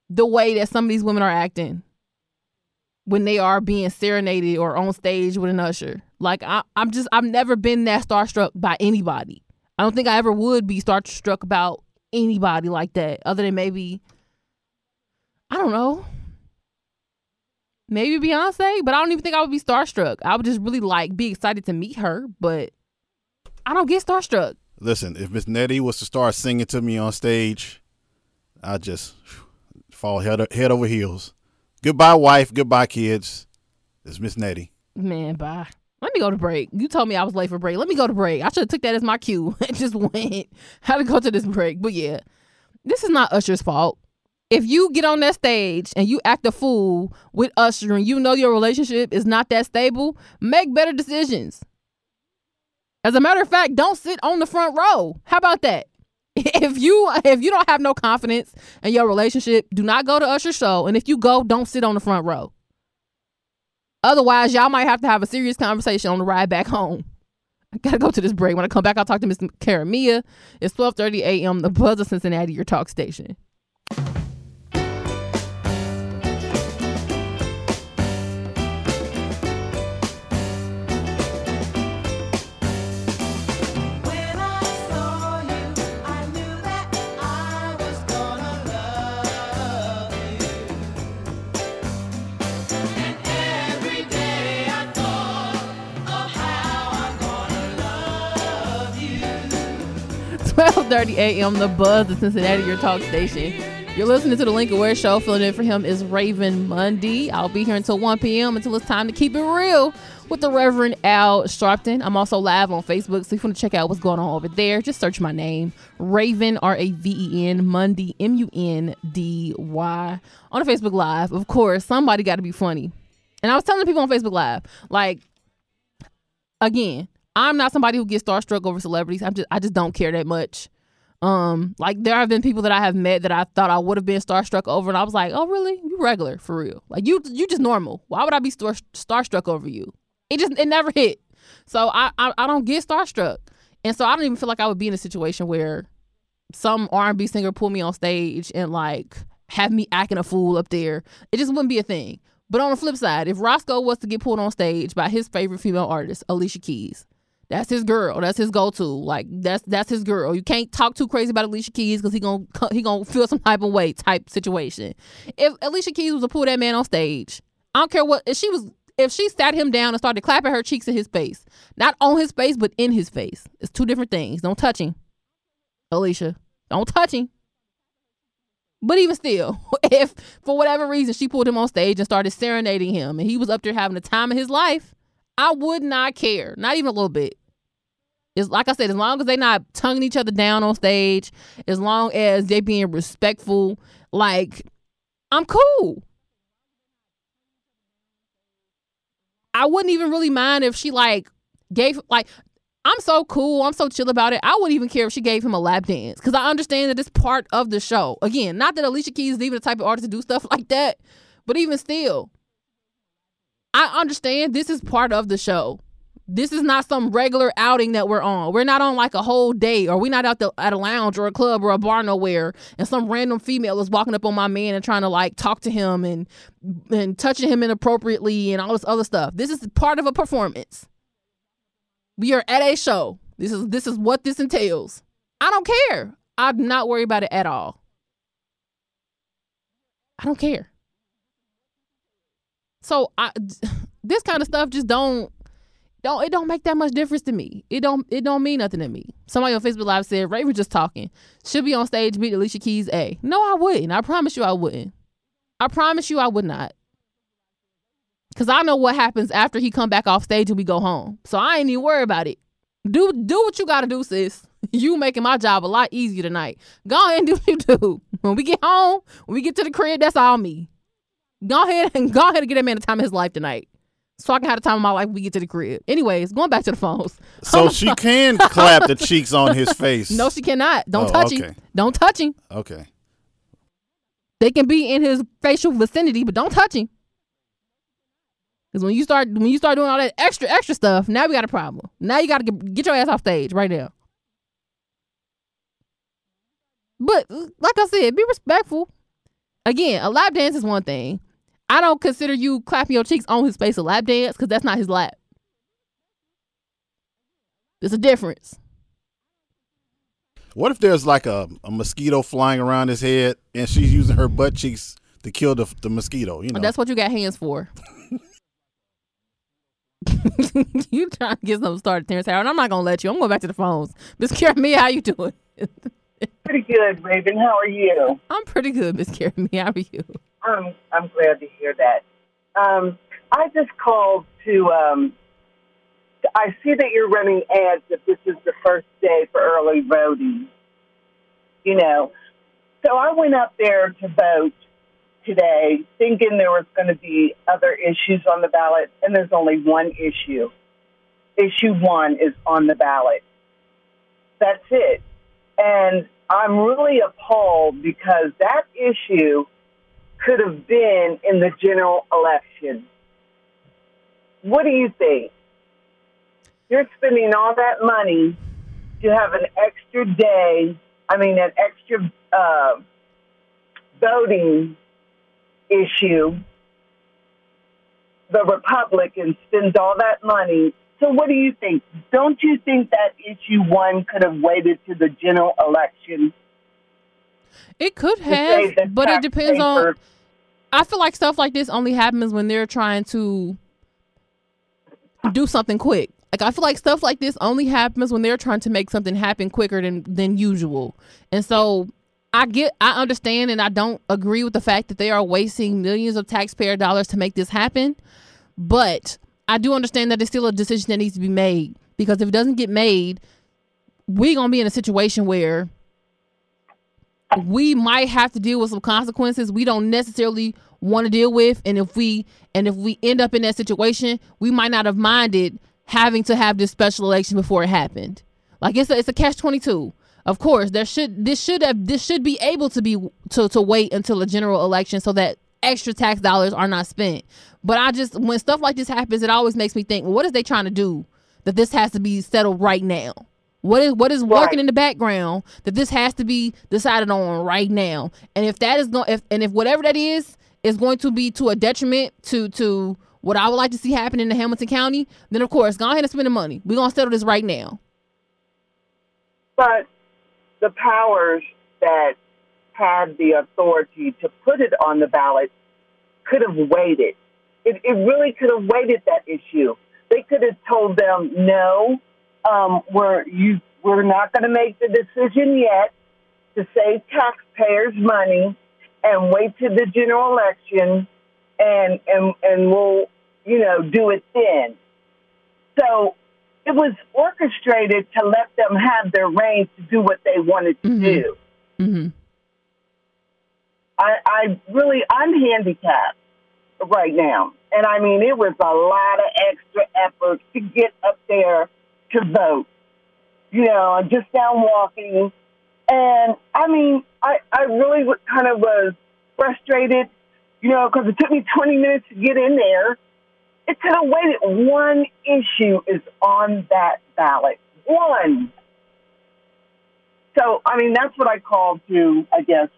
the way that some of these women are acting when they are being serenaded or on stage with an usher. Like I, I'm just. I've never been that starstruck by anybody. I don't think I ever would be starstruck about anybody like that, other than maybe. I don't know. Maybe Beyonce, but I don't even think I would be starstruck. I would just really like be excited to meet her, but I don't get starstruck. Listen, if Miss Nettie was to start singing to me on stage, I'd just fall head head over heels. Goodbye, wife. Goodbye, kids. It's Miss Nettie. Man, bye. Let me go to break. You told me I was late for break. Let me go to break. I should have took that as my cue (laughs) and just went. (laughs) How to go to this break? But yeah, this is not Usher's fault. If you get on that stage and you act a fool with Usher and you know your relationship is not that stable, make better decisions. As a matter of fact, don't sit on the front row. How about that? (laughs) If you if you don't have no confidence in your relationship, do not go to Usher's show. And if you go, don't sit on the front row. Otherwise, y'all might have to have a serious conversation on the ride back home. I gotta go to this break. When I come back, I'll talk to Miss Karamia. It's 12:30 a.m. The Buzz of Cincinnati, your talk station. 12:30 a.m. The Buzz, the Cincinnati Your Talk Station. You're listening to the Lincoln Ware Show. Filling in for him is Raven Mundy. I'll be here until 1 p.m. until it's time to keep it real with the Reverend Al Sharpton. I'm also live on Facebook, so if you want to check out what's going on over there, just search my name, Raven R A V E N Mundy M U N D Y on the Facebook Live. Of course, somebody got to be funny, and I was telling people on Facebook Live, like, again, I'm not somebody who gets starstruck over celebrities. I'm just I just don't care that much. Um, like there have been people that I have met that I thought I would have been starstruck over, and I was like, "Oh, really? You regular for real? Like you, you just normal. Why would I be star- starstruck over you? It just it never hit. So I, I I don't get starstruck, and so I don't even feel like I would be in a situation where some R&B singer pull me on stage and like have me acting a fool up there. It just wouldn't be a thing. But on the flip side, if Roscoe was to get pulled on stage by his favorite female artist, Alicia Keys, that's his girl. That's his go-to. Like that's that's his girl. You can't talk too crazy about Alicia Keys because he gonna (laughs) he gonna feel some type of way type situation. If Alicia Keys was to pull that man on stage, I don't care what if she was if she sat him down and started clapping her cheeks in his face, not on his face but in his face. It's two different things. Don't touch him, Alicia. Don't touch him. But even still, (laughs) if for whatever reason she pulled him on stage and started serenading him and he was up there having the time of his life, I would not care. Not even a little bit. It's like I said, as long as they're not tonguing each other down on stage, as long as they're being respectful, like I'm cool. I wouldn't even really mind if she like gave like I'm so cool. I'm so chill about it. I wouldn't even care if she gave him a lap dance because I understand that it's part of the show. Again, not that Alicia Keys is even the type of artist to do stuff (laughs) like that, but even still, I understand this is part of the show. This is not some regular outing that we're on. We're not on like a whole day, or we're not out the, at a lounge or a club or a bar nowhere, and some random female is walking up on my man and trying to like talk to him and and touching him inappropriately and all this other stuff. This is part of a performance. We are at a show. This is this is what this entails. I don't care. I'm not worried about it at all. I don't care. So I (laughs) this kind of stuff just don't don't it don't make that much difference to me. It don't it don't mean nothing to me. Somebody on Facebook Live said Ray was just talking. Should be on stage beat Alicia Keys A. No, I wouldn't. I promise you I wouldn't. I promise you I would not. Cause I know what happens after he come back off stage and we go home. So I ain't even worry about it. Do do what you gotta do, sis. (laughs) You making my job a lot easier tonight. Go ahead and do what you do. When we get home, when we get to the crib, that's all me. Go ahead and (laughs) go ahead and get that man the time of his life tonight. So I can have the time of my life when we get to the crib. Anyways, going back to the phones. (laughs) So she (laughs) can clap the cheeks on his face. No, she cannot. Don't Oh, touch okay. him. Don't touch him. Okay. They can be in his facial vicinity, but don't touch him. Because when you start when you start doing all that extra extra stuff, now we got a problem. Now you got to get, get your ass off stage right now. But like I said, be respectful. Again, a lap dance is one thing. I don't consider you clapping your cheeks on his face a lap dance because that's not his lap. There's a difference. What if there's like a, a mosquito flying around his head and she's using her butt cheeks to kill the the mosquito? You know. That's what you got hands for. (laughs) you trying to get something started, Terrence Howard. I'm not gonna let you. I'm going back to the phones. Miss Karen Me, how you doing? (laughs) Pretty good, Raven. How are you? I'm pretty good, Miss Karen Me. How are you? I'm I'm glad to hear that. Um, I just called to. Um, I see that you're running ads that this is the first day for early voting. You know, so I went up there to vote today, thinking there was going to be other issues on the ballot, and there's only one issue. Issue one is on the ballot. That's it. And I'm really appalled because that issue could have been in the general election. What do you think? You're spending all that money to have an extra day, I mean, an extra uh, voting issue. The Republican spends all that money. So, what do you think? Don't you think that issue one could have waited to the general election? It could have, but it depends on. I feel like stuff like this only happens when they're trying to do something quick. Like I feel like stuff like this only happens when they're trying to make something happen quicker than than usual. And so I get I understand and I don't agree with the fact that they are wasting millions of taxpayer dollars to make this happen. But I do understand that it's still a decision that needs to be made because if it doesn't get made, we're gonna be in a situation where we might have to deal with some consequences we don't necessarily want to deal with and if we and if we end up in that situation we might not have minded having to have this special election before it happened. Like it's a, it's a catch 22 of course there should this should have this should be able to be to to wait until a general election so that extra tax dollars are not spent. But i just when stuff like this happens it always makes me think well, what is they trying to do that this has to be settled right now what is what is working in the background that this has to be decided on right now? And if that is going, if and if whatever that is is going to be to a detriment to to what I would like to see happen in the Hamilton County, then of course go ahead and spend the money. We're gonna settle this right now. But the powers that had the authority to put it on the ballot could have waited. It, it really could have waited that issue. They could have told them no um, we're you we're not going to make the decision yet to save taxpayers money and wait to the general election and and and we'll you know do it then. So it was orchestrated to let them have their reign to do what they wanted to do. Mm-hmm. I, I really I'm handicapped right now, and I mean it was a lot of extra effort to get up there to vote. You know, I'm just down walking. And I mean, I, I really kind of was frustrated, you know, because it took me 20 minutes to get in there. It could have waited. One issue is on that ballot. One. So, I mean, that's what I called to, I guess,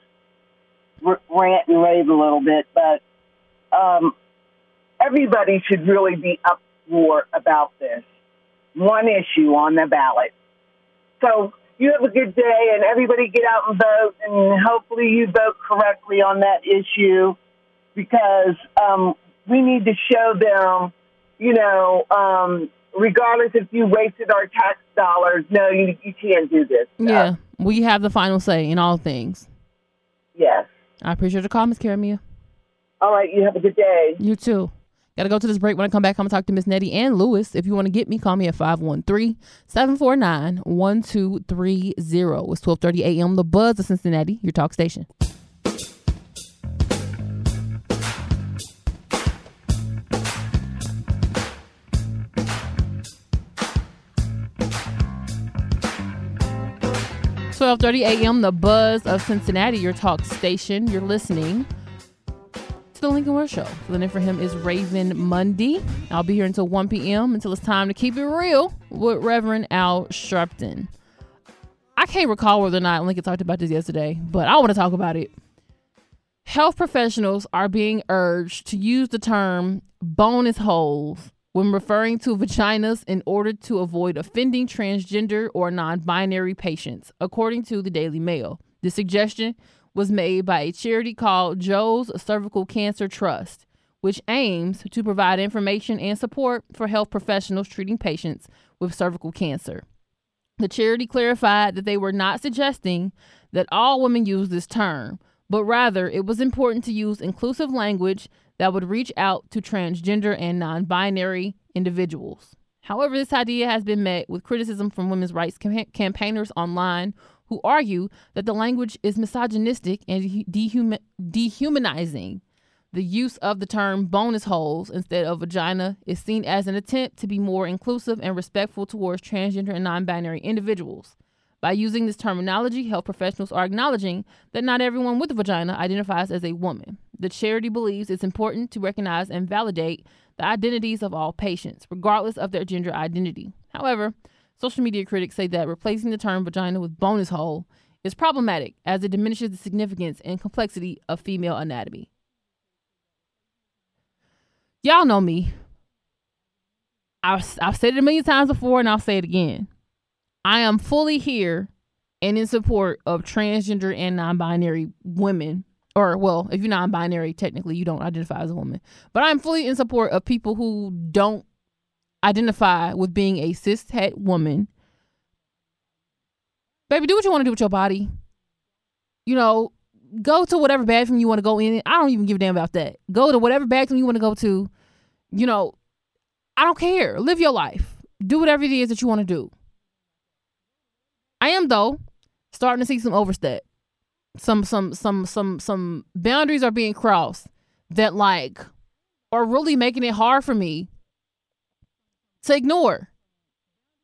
r- rant and rave a little bit. But um, everybody should really be up for about this one issue on the ballot. So you have a good day, and everybody get out and vote, and hopefully you vote correctly on that issue because um, we need to show them, you know, um, regardless if you wasted our tax dollars, no, you, you can't do this. Yeah, we have the final say in all things. Yes. I appreciate your call, Miss Karamia. All right, you have a good day. You too. Gotta go to this break. When I come back, I'm gonna talk to Miss Nettie and Lewis. If you want to get me, call me at 513-749-1230. It's 1230 a.m. The Buzz of Cincinnati, your talk station. Twelve thirty a.m. The Buzz of Cincinnati, your talk station. You're listening to the Lincoln Ware Show. Filling in for him is Raven Mundy. I'll be here until 1 p.m. until it's time to keep it real with Reverend Al Sharpton. I can't recall whether or not Lincoln talked about this yesterday, but I want to talk about it. Health professionals are being urged to use the term bonus holes when referring to vaginas in order to avoid offending transgender or non binary patients, according to the Daily Mail. The suggestion was made by a charity called Jo's Cervical Cancer Trust, which aims to provide information and support for health professionals treating patients with cervical cancer. The charity clarified that they were not suggesting that all women use this term, but rather it was important to use inclusive language that would reach out to transgender and non binary individuals. However, this idea has been met with criticism from women's rights cam- campaigners online who argue that the language is misogynistic and dehum- dehumanizing. The use of the term bonus holes instead of vagina is seen as an attempt to be more inclusive and respectful towards transgender and non binary individuals. By using this terminology, health professionals are acknowledging that not everyone with a vagina identifies as a woman. The charity believes it's important to recognize and validate the identities of all patients, regardless of their gender identity. However, social media critics say that replacing the term vagina with bonus hole is problematic as it diminishes the significance and complexity of female anatomy. Y'all know me. I've, I've said it a million times before and I'll say it again. I am fully here and in support of transgender and non binary women. Or, well, if you're non binary, technically you don't identify as a woman. But I'm fully in support of people who don't identify with being a cis het woman, baby, do what you want to do with your body. You know, go to whatever bathroom you want to go in. I don't even give a damn about that. Go to whatever bathroom you want to go to. You know, I don't care. Live your life. Do whatever it is that you want to do. I am though starting to see some overstep. Some some some some some boundaries are being crossed that like are really making it hard for me to ignore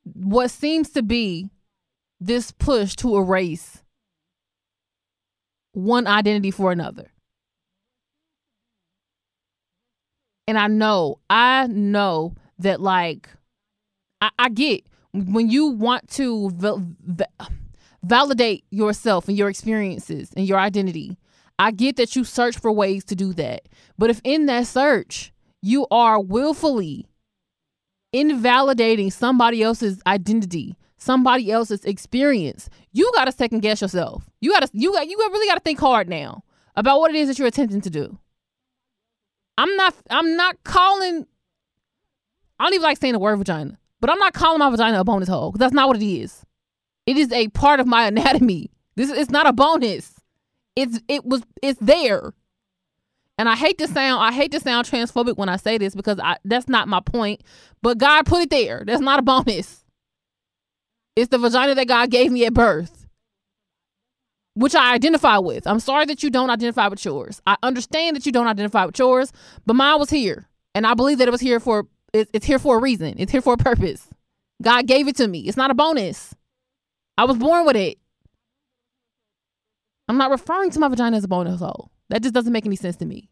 what seems to be this push to erase one identity for another. And I know, I know that like I, I get when you want to val- va- validate yourself and your experiences and your identity. I get that you search for ways to do that. But if in that search you are willfully invalidating somebody else's identity, somebody else's experience, you got to second guess yourself. You got to you got you really got to think hard now about what it is that you're attempting to do. I'm not I'm not calling I don't even like saying the word vagina, but I'm not calling my vagina a bonus hole because that's not what it is. It is a part of my anatomy. This is it's not a bonus. It's it was it's there. And I hate to sound I hate to sound transphobic when I say this because I that's not my point. But God put it there. That's not a bonus. It's the vagina that God gave me at birth. Which I identify with. I'm sorry that you don't identify with yours. I understand that you don't identify with yours, but mine was here. And I believe that it was here for it's, it's here for a reason. It's here for a purpose. God gave it to me. It's not a bonus. I was born with it. I'm not referring to my vagina as a bonus hole. That just doesn't make any sense to me.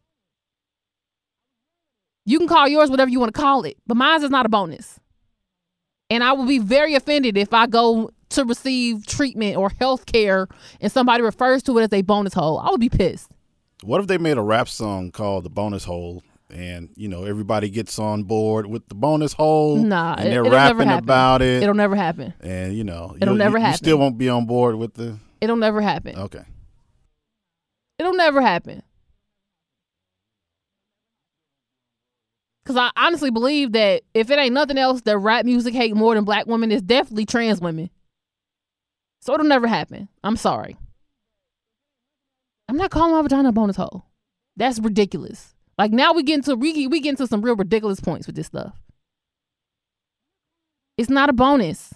You can call yours whatever you want to call it, but mine is not a bonus. And I will be very offended if I go to receive treatment or health care and somebody refers to it as a bonus hole. I would be pissed. What if they made a rap song called "The Bonus Hole" and you know everybody gets on board with the bonus hole? Nah, and it- they're never rapping about it. It'll never happen. And you know, It'll never you, You happen. still won't be on board with the. It'll never happen. Okay. It'll never happen. Cause I honestly believe that if it ain't nothing else that rap music hate more than black women, it's definitely trans women. So it'll never happen. I'm sorry. I'm not calling my vagina a bonus hole. That's ridiculous. Like now we get into we we get into some real ridiculous points with this stuff. It's not a bonus.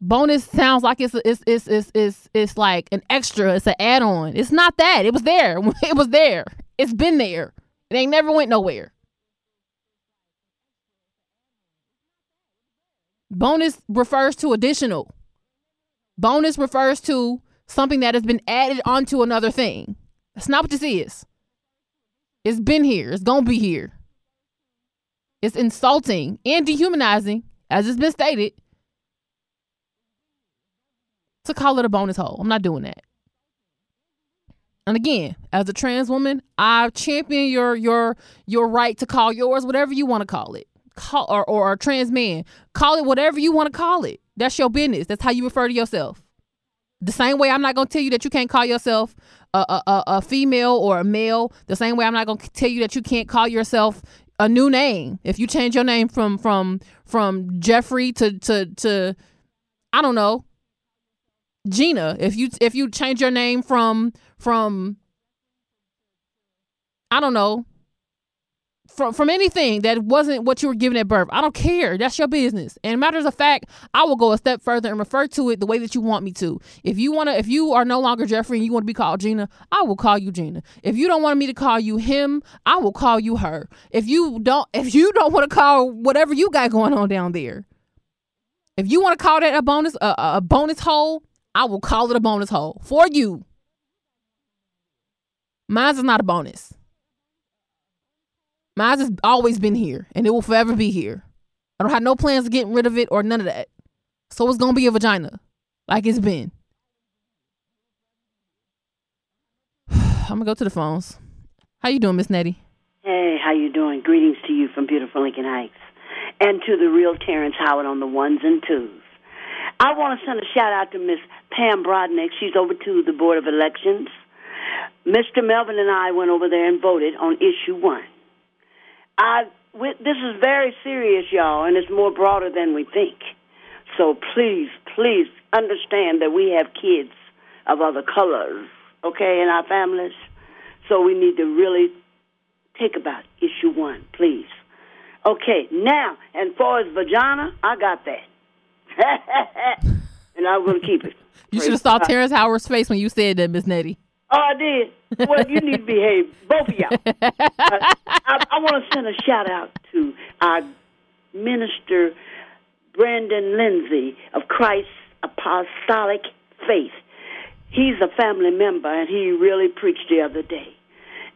Bonus sounds like it's it's it's it's it's, it's like an extra. It's an add on. It's not that. It was there. (laughs) It was there. It's been there. It ain't never went nowhere. Bonus refers to additional. Bonus refers to something that has been added onto another thing. That's not what this is. It's been here. It's gonna be here. It's insulting and dehumanizing, as it's been stated, to call it a bonus hole. I'm not doing that. And again, as a trans woman, I champion your your your right to call yours whatever you want to call it. Call or, or a trans man, call it whatever you want to call it. That's your business. That's how you refer to yourself. The same way I'm not gonna tell you that you can't call yourself a, a, a, a female or a male. The same way I'm not gonna tell you that you can't call yourself a new name. If you change your name from from from Jeffrey to to to I don't know Gina. If you if you change your name from from I don't know from from anything that wasn't what you were given at birth. I don't care. That's your business. And matters of fact, I will go a step further and refer to it the way that you want me to. If you want to if you are no longer Jeffrey and you want to be called Gina, I will call you Gina. If you don't want me to call you him, I will call you her. If you don't if you don't want to call whatever you got going on down there. If you want to call that a bonus a a bonus hole, I will call it a bonus hole for you. Mine's is not a bonus. Mine's has always been here and it will forever be here. I don't have no plans of getting rid of it or none of that. So it's gonna be a vagina. Like it's been. (sighs) I'm gonna go to the phones. How you doing, Miss Nettie? Hey, how you doing? Greetings to you from beautiful Lincoln Heights, and to the real Terrence Howard on the ones and twos. I want to send a shout out to Miss Pam Brodnick. She's over to the Board of Elections. Mr. Melvin and I went over there and voted on issue one. I this is very serious, y'all, and it's more broader than we think. So please, please understand that we have kids of other colors, okay, in our families. So we need to really think about issue one, please. Okay, now, and far as vagina, I got that. (laughs) and I'm going to keep it. You should have saw Terrence Howard's face when you said that, Miss Nettie. Oh, I did. Well, you need to behave, both of y'all. Uh, I, I want to send a shout out to our minister, Brandon Lindsay of Christ's Apostolic Faith. He's a family member, and he really preached the other day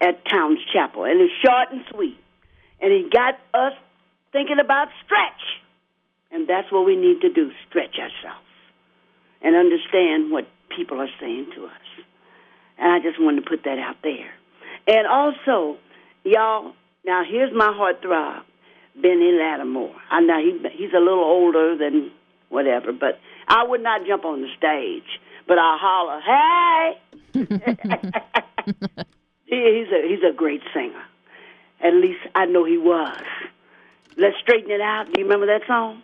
at Towns Chapel, and it's short and sweet. And he got us thinking about stretch, and that's what we need to do: stretch ourselves and understand what people are saying to us. And I just wanted to put that out there. And also, y'all, now here's my heartthrob, Benny Latimore. I know he, he's a little older than whatever, but I would not jump on the stage. But I'll holler, hey! (laughs) he's, a, he's a great singer. At least I know he was. Let's straighten it out. Do you remember that song?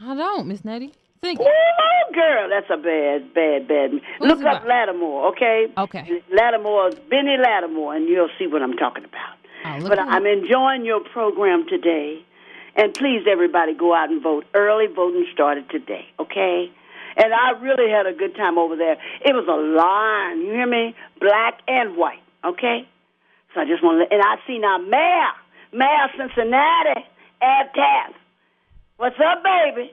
I don't, Miss Nettie. Think. Ooh, girl, that's a bad, bad, bad. What's Look up about? Latimore, okay? Okay. Latimore, Benny Latimore, and you'll see what I'm talking about. Oh, I'll but I'm enjoying your program today. And please, everybody, go out and vote. Early voting started today, okay? And I really had a good time over there. It was a line, you hear me? Black and white, okay? So I just want to, and I see now Mayor, Mayor Cincinnati, Aftab. What's up, baby?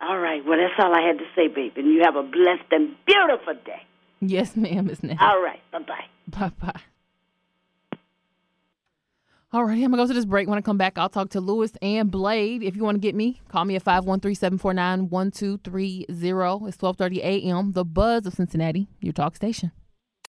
All right, well, that's all I had to say, baby. And you have a blessed and beautiful day. Yes, ma'am, Miss Nettie. All right, bye bye. Bye bye. All right, I'm gonna go to this break. When I come back, I'll talk to Lewis and Blade. If you want to get me, call me at 513-749-1230. It's 12:30 a.m. The Buzz of Cincinnati, your talk station.